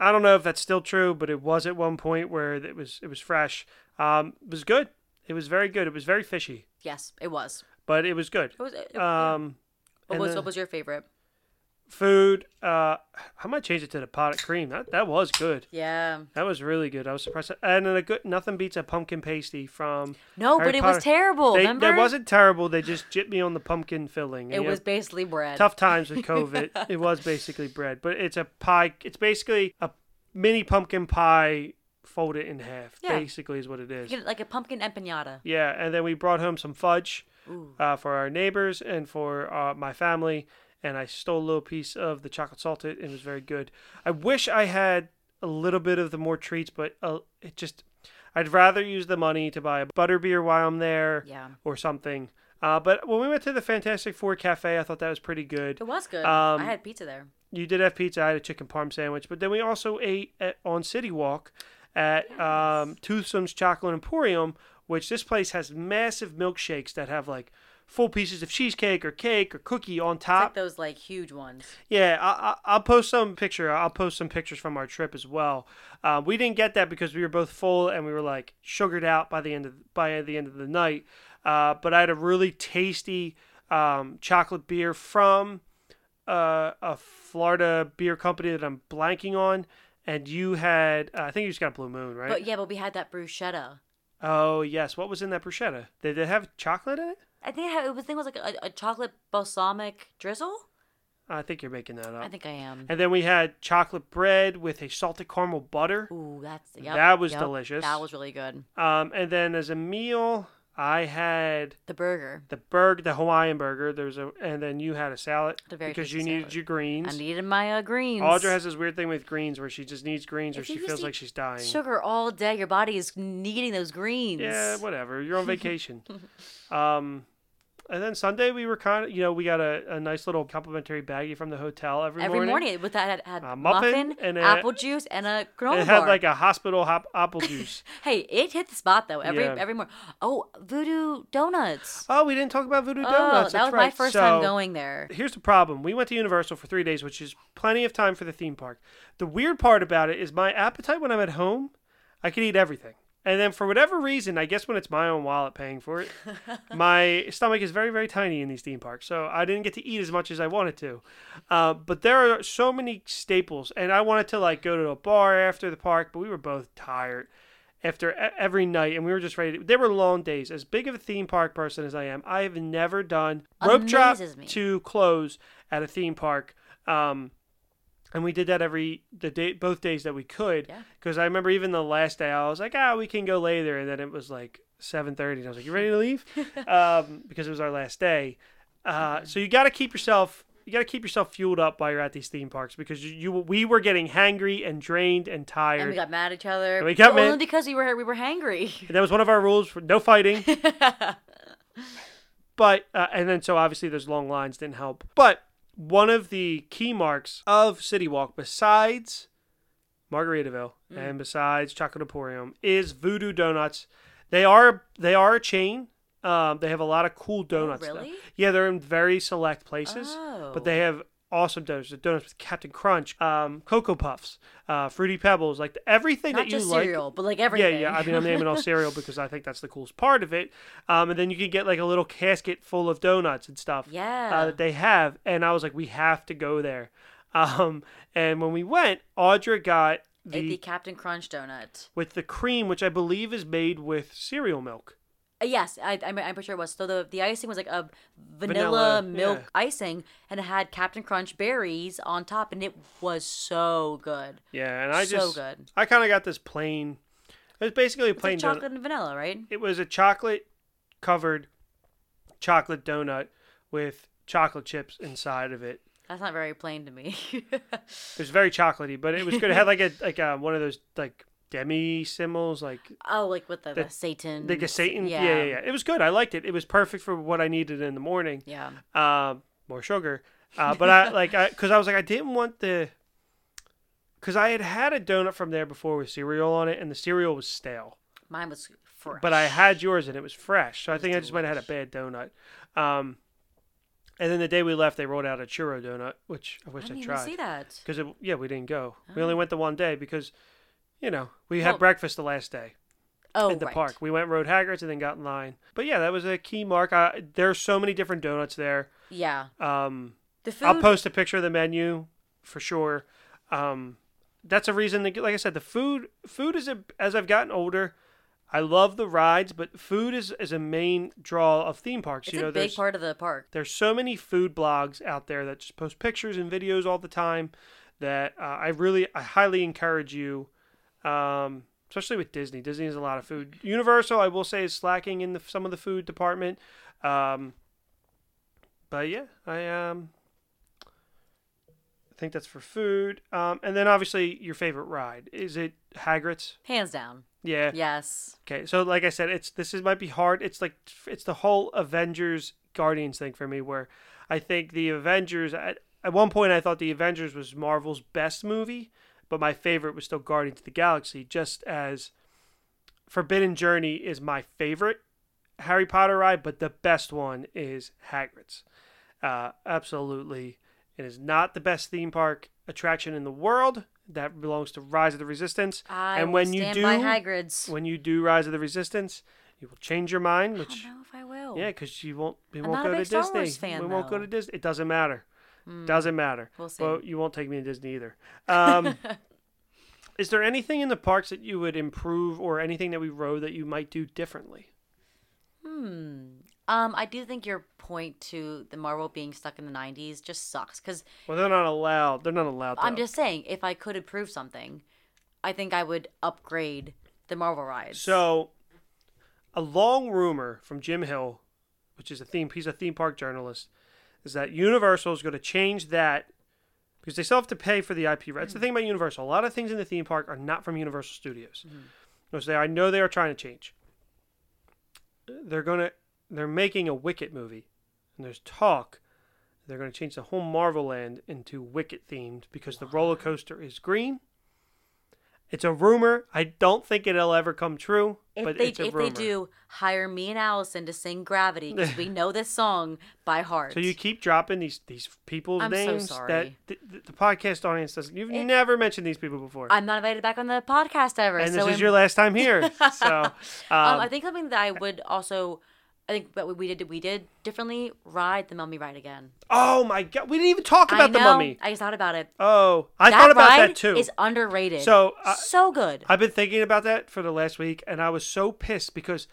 I don't know if that's still true, but it was at one point where it was it was fresh. Um, it was good. It was very good. It was very fishy,
Yes, it was.
but it was good.
It was. It, yeah.
Um,
what
and
was
the
what was your favorite?
Food? Uh, I might change it to the potted cream. That that was good.
Yeah.
That was really good. I was surprised. And then a good nothing beats a pumpkin pasty from.
No,
Harry
but it
Potter.
was terrible.
They,
remember?
that wasn't terrible. They just jipped me on the pumpkin filling.
It was
know,
basically bread.
tough times with COVID. it was basically bread, but it's a pie. It's basically a mini pumpkin pie folded in half.
Yeah.
Basically, is what it is.
Like a pumpkin empanada.
Yeah, and then we brought home some fudge uh, for our neighbors and for uh, my family, and I stole a little piece of the chocolate salted. It was very good. I wish I had a little bit of the more treats, but uh, it just. I'd rather use the money to buy a butterbeer while I'm there
Yeah.
or something. Uh, but when we went to the Fantastic Four Cafe, I thought that was pretty good.
It was good.
Um,
I had pizza there.
You did have pizza. I had a chicken parm sandwich, but then we also ate at, on City Walk at um, Toothsome's Chocolate Emporium, which this place has massive milkshakes that have like full pieces of cheesecake or cake or cookie on
It's like
top.
those like huge ones.
Yeah, I, I, I'll post some picture. I'll post some pictures from our trip as well. Uh, we didn't get that because we were both full and we were like sugared out by the end of by the end of the night. Uh, but I had a really tasty um, chocolate beer from uh, a Florida beer company that I'm blanking on, and you had uh, I think you just got Blue Moon, right?
But yeah, but we had that bruschetta.
oh yes, what was in that bruschetta? Did it have chocolate in it?
I think it, it was, I think it was like a, a chocolate balsamic drizzle.
I think you're making that up.
I think I am.
And then we had chocolate bread with a salted caramel butter.
Ooh, that's yep,
That was
yep,
delicious.
That was really good.
Um, and then as a meal, I had
The burger.
the burger, the Hawaiian burger. There's a, and then you had a salad
The very
because you needed
salad.
your greens.
I needed my uh, greens.
Audra has this weird thing with greens where she just needs greens or she feels like she's dying.
sugar all day. Your body is needing those greens.
Yeah, whatever. You're on vacation. um, and then Sunday we were kind of, you know, we got a, a nice little complimentary baggie from the hotel every, morning.
Every morning, with that had, had
A muffin
muffin,
and a-
apple juice, and a granola bar.
It had
bar.
like a hospital hop apple juice.
hey, it hit the spot though. Every
Yeah.
every morning. Oh, Voodoo Donuts.
oh, we didn't talk about Voodoo
oh,
Donuts.
that
That's
was
right.
my first
So,
time going there.
Here's the problem. We went to Universal for three days, which is plenty of time for the theme park. The weird part about it is my appetite when I'm at home, I can eat everything. And then for whatever reason, I guess when it's my own wallet paying for it, my stomach is very, very tiny in these theme parks. So I didn't get to eat as much as I wanted to. Uh, but there are so many staples. And I wanted to like go to a bar after the park, but we were both tired after every night and we were just ready to, they were long days as big of a theme park person as i am i have never done rope drop
me.
to close at a theme park um and we did that every the day both days that we could
Yeah.
because i remember even the last day i was like ah we can go later and then it was like 7.30 and i was like you ready to leave um because it was our last day uh so you got to keep yourself you got to keep yourself fueled up while you're at these theme parks because you, you we were getting hangry and drained and tired
And we got mad at each other.
And we got mad-
only because we were we were hangry.
And that was one of our rules for no fighting. but uh, and then so obviously those long lines didn't help. But one of the key marks of City Walk, besides Margaritaville
Mm.
and besides Chocolate Emporium, is Voodoo Donuts. They are they are a chain. Um, they have a lot of cool donuts.
Oh, really?
Yeah, they're in very select places,
Oh.
but they have awesome donuts. The donuts with Captain Crunch, um, Cocoa Puffs, uh, Fruity Pebbles, like everything
Not
that you
just
like.
cereal, but like everything.
Yeah, yeah. I mean, I'm naming all cereal because I think that's the coolest part of it. Um, and then you can get like a little casket full of donuts and stuff.
Yeah.
Uh, that they have, and I was like, we have to go there. Um, and when we went, Audra got the,
the Captain Crunch donut.
with the cream, which I believe is made with cereal milk.
Uh, yes, I, I'm, I'm pretty sure it was. So the the icing was like a
Vanilla,
vanilla, milk
yeah.
icing, and it had Captain Crunch berries on top, and it was so good.
Yeah, and I just
So
just
good.
I kind of got this plain. It was basically plain
like
donut.
chocolate and vanilla, right?
It was a chocolate covered chocolate donut with chocolate chips inside of it.
That's not very plain to me.
It was very chocolatey, but it was good. It had like a like a, one of those like demi symbols, like
oh, like with the, the,
The-
Satan.
like a Satan. Yeah.
Yeah.
yeah, yeah, It was good. I liked it. It was perfect for what I needed in the morning.
Yeah.
Um, more sugar. Uh, but I like I because I was like I didn't want the because I had had a donut from there before with cereal on it, and the cereal was stale.
Mine was fresh.
But I had yours and it was fresh, so I think I just might have had a bad donut. Um, and then the day we left, they rolled out a churro donut, which I
I
wish I,
even
tried.
see that.
Because yeah, we didn't go. We only went the one day because, you know, we had
Well-
breakfast the last day
Oh,
in the
right.
park. We went rode Hagrid's and then got in line. But yeah, that was a key mark. I, there's so many different donuts there.
Yeah.
Um,
The food.
I'll post a picture of the menu for sure. Um, that's a reason. To, like I said, the food food is a, as I've gotten older. I love the rides, but food is, is a main draw of theme parks.
it's
you know,
a big part of the park.
there's so many food blogs out there that just post pictures and videos all the time that uh, I really I highly encourage you um, especially with Disney. Disney has a lot of food. Universal I will say is slacking in the, some of the food department. Um, but yeah I um I think that's for food. Um, and then obviously your favorite ride. Is it Hagrid's?
Hands down.
yeah.
Yes.
Okay, so like I said, it's this is might be hard. It's like it's the whole Avengers Guardians thing for me, where I think the Avengers at, at one point I thought the Avengers was Marvel's best movie, but my favorite was still Guardians of the Galaxy. Just as Forbidden Journey is my favorite Harry Potter ride, but the best one is Hagrid's. Uh, absolutely, it is not the best theme park attraction in the world. That belongs to Rise of the Resistance.
I
and when you do,
by Hagrid's.
when you do Rise of the Resistance, you will change your mind,
I
which
don't know if I will.
yeah, because you won't we
I'm
won't go to Disney.
Fan,
we won't go to Disney. It doesn't matter. Doesn't matter.
We'll see.
But you won't take me to Disney either. Um, is there anything in the parks that you would improve, or anything that we rode that you might do differently? Hmm.
Um, I do think your point to the Marvel being stuck in the '90s just sucks because
Well, they're not allowed. They're not allowed.
I'm just saying if I could improve something, I think I would upgrade the Marvel rides.
So, a long rumor from Jim Hill, which is a theme, he's a theme park journalist, is that Universal is going to change that because they still have to pay for the IP rights. The mm-hmm. thing about Universal, a lot of things in the theme park are not from Universal Studios. Mm-hmm. Which they, I know they are trying to change. They're gonna, they're making a Wicked movie, and there's talk they're going to change the whole Marvel Land into Wicked themed because the roller coaster is green. It's a rumor. I don't think it'll ever come true,
if
but
they
it's a
if
rumor.
they do, hire me and Allison to sing Gravity because we know this song by heart.
So you keep dropping these these people's
I'm so
names
sorry.
that the, the, podcast audience doesn't. You've never mentioned these people before,
I'm not invited back on the podcast ever.
and
so
this is your last time here. so, um,
Um, I think something that I would also, I think what we did we did differently ride the Mummy ride again.
oh my god, we didn't even talk about
I
the mummy.
I just thought about it.
Oh, I
that
thought about that too.
Is underrated.
So, uh,
so good.
I've been thinking about that for the last week, and I was so pissed because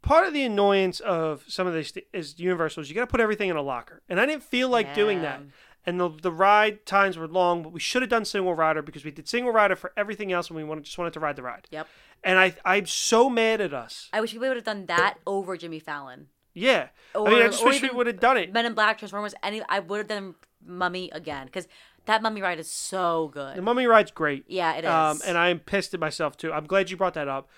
part of the annoyance of some of these is Universal is you got to put everything in a locker, and I didn't feel like doing that. And the the ride times were long, but we should have done single rider because we did single rider for everything else, and we wanted, just wanted to ride the ride.
Yep.
And I I'm so mad at us.
I wish we would have done that over Jimmy Fallon.
Yeah, I mean, I just wish we would have done it.
Men in Black, Transformers. Any, I would have done Mummy again because that Mummy ride is so good.
The Mummy ride's great.
Yeah, it
Um, and I am pissed at myself too. I'm glad you brought that up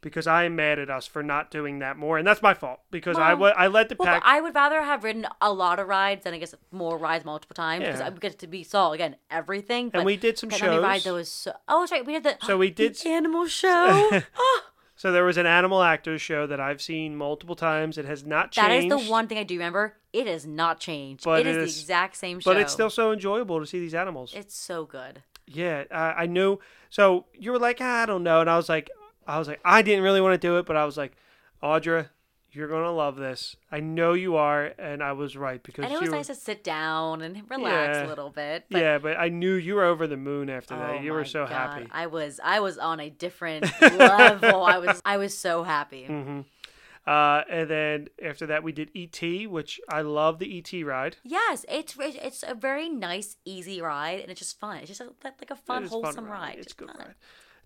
because I am mad at us for not doing that more, and that's my fault because I
Well,
wa- I led the
Well,
pack.
I would rather have ridden a lot of rides than I guess more rides multiple times because
Yeah.
I get to be saw again everything. But
we did some
Mummy ride
shows.
that was so. Oh, that's right. We did the.
So we did
animal show. oh,
So there was an animal actors show that I've seen multiple times. It has not changed.
That is the one thing I do remember. It has not changed.
But
it is,
it
the exact same show.
but it's still so enjoyable to see these animals.
It's so good.
yeah, I, I knew. So you were like, "Ah, I don't know, and I was like, I was like, I didn't really want to do it, but I was like, Audra, you're gonna love this. I know you are, and I was right because
And it was
were-
nice to sit down and relax
Yeah.
a little bit. But
yeah, but I knew you were over the moon after
Oh
that. You were so
God.
happy.
I was I was on a different level. I was I was so happy.
Mm-hmm. Uh, and then after that, we did ET, which I love the ET ride.
Yes, it's it's a very nice, easy ride, and it's just fun. It's just a, like a fun,
a fun
wholesome ride.
It's
Just
good
fun.
ride.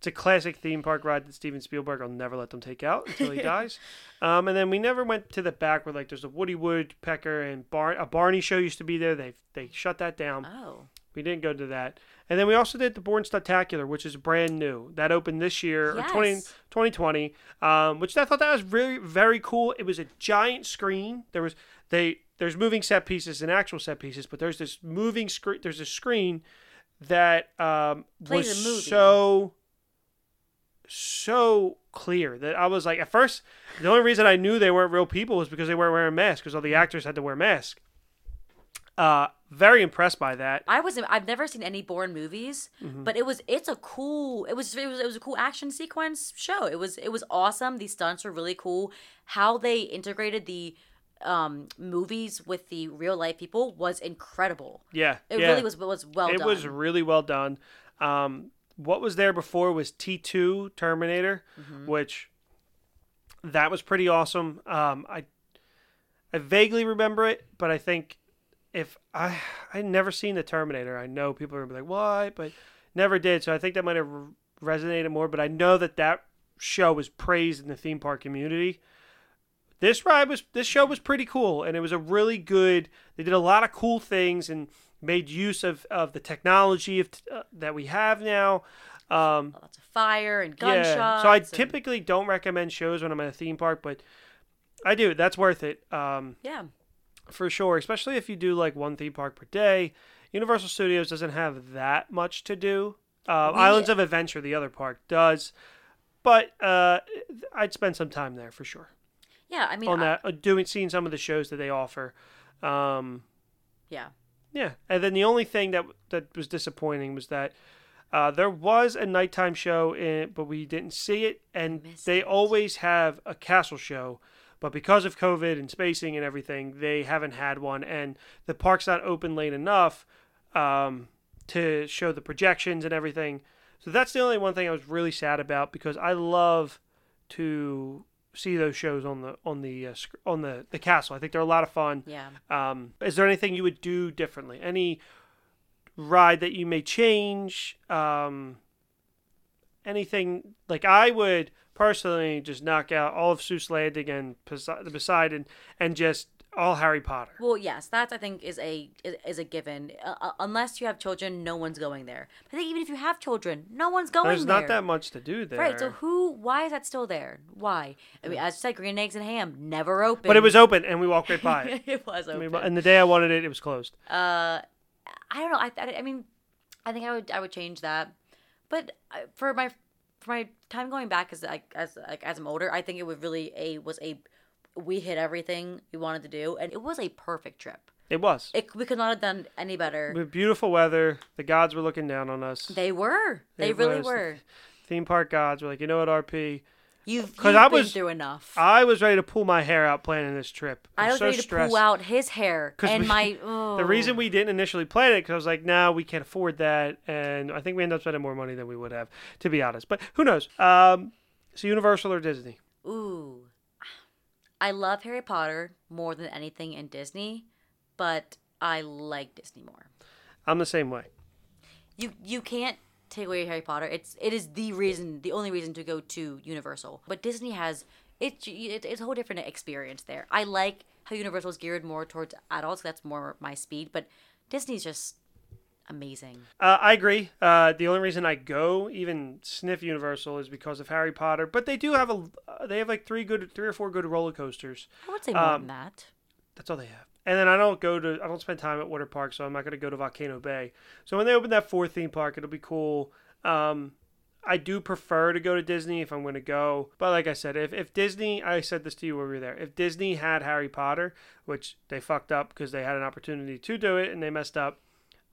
It's a classic theme park ride that Steven Spielberg will never let them take out until he dies. Um, and then we never went to the back where like there's a Woody Woodpecker and Bar- a Barney show used to be there. They they shut that down.
Oh,
We didn't go to that. And then we also did the Bourne Spectacular, which is brand new. That opened this year, or 20, 2020, um, which I thought that was really very cool. It was a giant screen. There was they there's moving set pieces and actual set pieces, but there's this moving screen. There's a screen that um,
Plays
was
a
so so clear that I was like, at first, the only reason I knew they weren't real people was because they weren't wearing masks, because all the actors had to wear masks. Uh, very impressed by that.
I was I've never seen any Bourne movies,
Mm-hmm.
but it was it's a cool it was it was it was a cool action sequence show. It was it was awesome. These stunts were really cool. How they integrated the um movies with the real life people was incredible.
Yeah,
It
yeah.
really was was well
it
done.
was really well done. Um, what was there before was T2 Terminator,
Mm-hmm.
which that was pretty awesome. Um, I I vaguely remember it, but I think if I I never seen the Terminator, I know people are gonna be like, why, but never did. So I think that might have resonated more. But I know that that show was praised in the theme park community. This ride was this show was pretty cool, and it was a really good. They did a lot of cool things and made use of, of the technology of, uh, that we have now. Um,
lots of fire and gunshots.
yeah, so I
and-
typically don't recommend shows when I'm at a theme park, but I do. That's worth it. Um,
yeah.
for sure, especially if you do like one theme park per day. Universal Studios doesn't have that much to do. Uh,
We-
Islands of Adventure, the other park, does, but uh, I'd spend some time there for sure
Yeah, I mean
on
I-
that, uh, doing seeing some of the shows that they offer. Um,
yeah.
Yeah, and then the only thing that that was disappointing was that uh, there was a nighttime show, in, but we didn't see it, and
Missed
they
it.
always have a castle show, but because of COVID and spacing and everything, they haven't had one, and the park's not open late enough um, to show the projections and everything. So that's the only one thing I was really sad about because I love to see those shows on the on the uh, on the the castle. I think they're a lot of fun.
Yeah.
Um, is there anything you would do differently? Any ride that you may change? Um, anything like I would personally just knock out all of Seuss Landing and Poseidon and just all Harry Potter.
Well, yes, that I think is a is, is a given. Uh, uh, unless you have children, no one's going there. I think even if you have children, no one's going there.
There's
there.
not that much to do there.
Right. So who? Why is that still there? Why? I mean, as you said, green eggs and ham never open.
but it was open and we walked right by it.
it was
I
open.
mean, and the day I wanted it, it was closed.
Uh, I don't know. I, I, I mean, I think I would I would change that. But for my for my time going back as like as like as I'm older, I think it would really a was a we hit everything we wanted to do, and it was a perfect trip.
It was.
It, we could not have done any better.
With beautiful weather, the gods were looking down on us.
They were. They, really
was.
were.
Theme park gods were like, you know what, RP?
You've,
'Cause
you've
I
been
was-
through enough.
I was ready to pull my hair out planning this trip.
I was
so
ready to
stressed.
pull out his hair and
we-
my. Oh.
The reason we didn't initially plan it because I was like, "No, we can't afford that," and I think we ended up spending more money than we would have, to be honest. But who knows? Um, so Universal or Disney?
Ooh. I love Harry Potter more than anything in Disney, but I like Disney more.
I'm the same way.
You you can't take away Harry Potter. It's it is the reason, the only reason to go to Universal. But Disney has it, it it's a whole different experience there. I like how Universal is geared more towards adults. That's more my speed, but Disney's just amazing.
Uh, I agree. Uh, the only reason I go even sniff Universal is because of Harry Potter. But they do have a uh, they have like three good, three or four good roller coasters.
I would say more
Um,
than that.
That's all they have. And then I don't go to I don't spend time at water park, so I'm not going to go to Volcano Bay. So when they open that fourth theme park, it'll be cool. Um, I do prefer to go to Disney if I'm going to go. But like I said, if, if Disney, I said this to you when we were there, if Disney had Harry Potter, which they fucked up because they had an opportunity to do it and they messed up,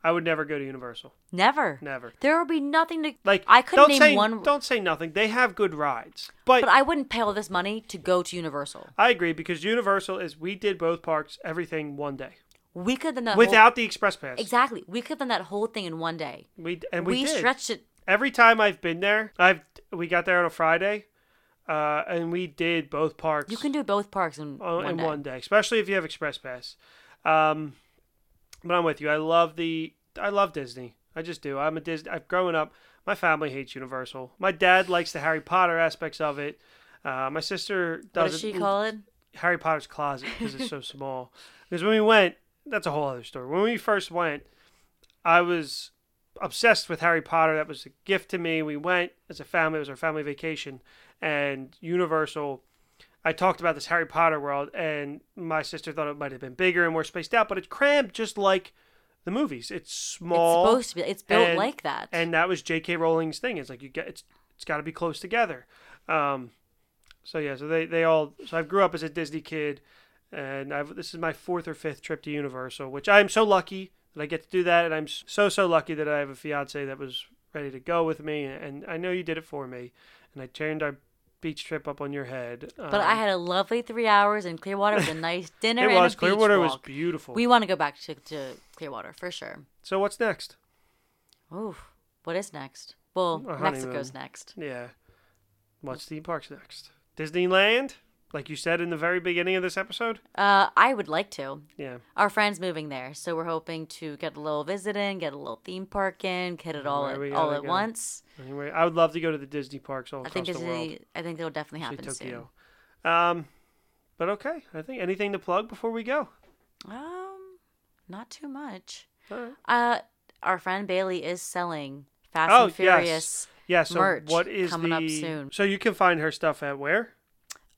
I would never go to Universal.
Never.
Never.
There will be nothing to
Like
I couldn't
don't
name
say,
one
Don't say nothing. They have good rides, but,
but I wouldn't pay all this money to go to Universal.
I agree because Universal is we did both parks everything one day
We could have done that whole-
without the express pass.
Exactly. We could have done that whole thing in one day.
We and we,
We,
did.
stretched it.
every time I've been there, I've we got there on a Friday, uh, and we did both parks
You can do both parks in,
uh,
one,
in
day.
one day, especially if you have express pass. Um, but I'm with you. I love the I love Disney. I just do. I'm a Disney. I've grown up. My family hates Universal. My dad likes the Harry Potter aspects of it. Uh, my sister
What
does
does she call it?
Harry Potter's closet because it's so small. Because when we went, that's a whole other story. When we first went, I was obsessed with Harry Potter. That was a gift to me. We went as a family. It was our family vacation, and Universal. I talked about this Harry Potter world, and my sister thought it might have been bigger and more spaced out, but it's crammed just like the movies. It's small.
It's supposed to be. It's built
and-
like that.
and that was J.K. Rowling's thing. It's like you get it's it's got to be close together. Um, so yeah, so they they all so I grew up as a Disney kid, and I've this is my fourth or fifth trip to Universal, which I'm so lucky that I get to do that, and I'm so so lucky that I have a fiance that was ready to go with me, and I know you did it for me, and I turned our beach trip up on your head.
but I um, had a lovely three hours in Clearwater with a nice dinner.
it
and
was
a beach
Clearwater was beautiful.
We want to go back to, to Clearwater for sure.
so what's next?
Ooh, what is next? Well, Mexico's next.
Yeah, what's theme parks next? Disneyland, like you said in the very beginning of this episode.
Uh, I would like to.
Yeah.
Our friend's moving there, so we're hoping to get a little visit in, get a little theme park in, get it all at, all at
go.
once.
Anyway, I would love to go to the Disney parks all
I
across
think
the world.
I think it'll definitely
See
happen soon.
Um, but okay, I think anything to plug before we go.
Um, not too much.
Right.
Uh, our friend Bailey is selling Fast
Oh,
and Furious.
Yeah. So
merch
what is
coming
the?
up soon.
So you can find her stuff at where?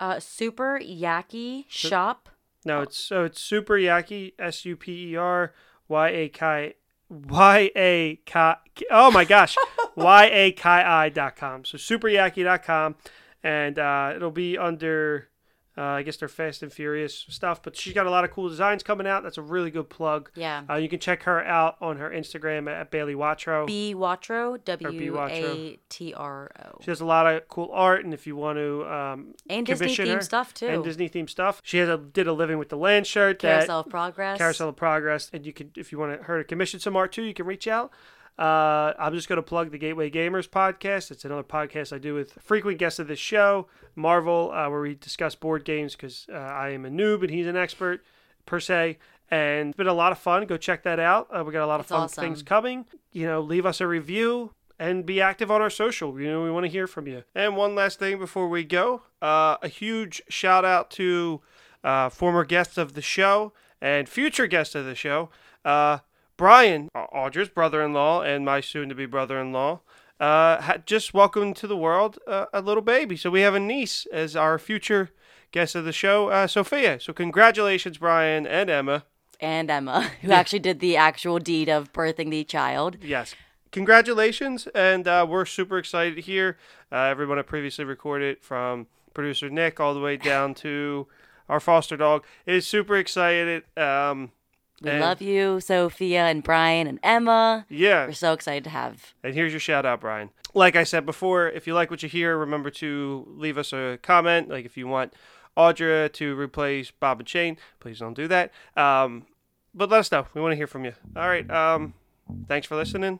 Uh, Super Yaki Shop.
No, it's so it's Super Yaki S U P E R Y A K Y A K. Oh my gosh, Y A K I dot com. So superyaki dot com, and uh, it'll be under Uh, I guess they're Fast and Furious stuff, but she's got a lot of cool designs coming out. That's a really good plug.
Yeah.
Uh, you can check her out on her Instagram at Bailey Watro.
B Watro. W. A T R O.
She has a lot of cool art, and if you want to um,
And Disney themed stuff, too.
and Disney themed stuff, she has a did a living with the land shirt. that-
Carousel of Progress.
Carousel of Progress, and you can if you want to, her to commission some art too, you can reach out. Uh, I'm just going to plug the Gateway Gamers podcast. It's another podcast I do with frequent guests of this show, Marvel, uh, where we discuss board games because uh, I am a noob and he's an expert per se. And it's been a lot of fun. Go check that out. Uh, we got a lot of fun
awesome.
things coming. You know, leave us a review and be active on our social. You know, we want to hear from you. And one last thing before we go, uh, a huge shout out to uh, former guests of the show and future guests of the show, uh, Brian, Au- Audra's brother-in-law and my soon-to-be brother-in-law. Uh, had just welcomed to the world uh, a little baby. So we have a niece as our future guest of the show, uh, Sophia. So congratulations, Brian and Emma.
and Emma, who actually did the actual deed of birthing the child.
Yes. Congratulations, and uh, we're super excited here. Uh, everyone I previously recorded from producer Nick all the way down to our foster dog is super excited. Um,
We
and-
love you, Sophia and Brian and Emma.
Yeah,
We're so excited to have.
and here's your shout out, Brian. Like I said before, if you like what you hear, remember to leave us a comment. Like if you want Audra to replace Bob and Shane, please don't do that. Um, but let us know. We want to hear from you. All right. Um, thanks for listening,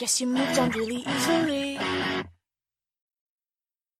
guess you moved on really easily.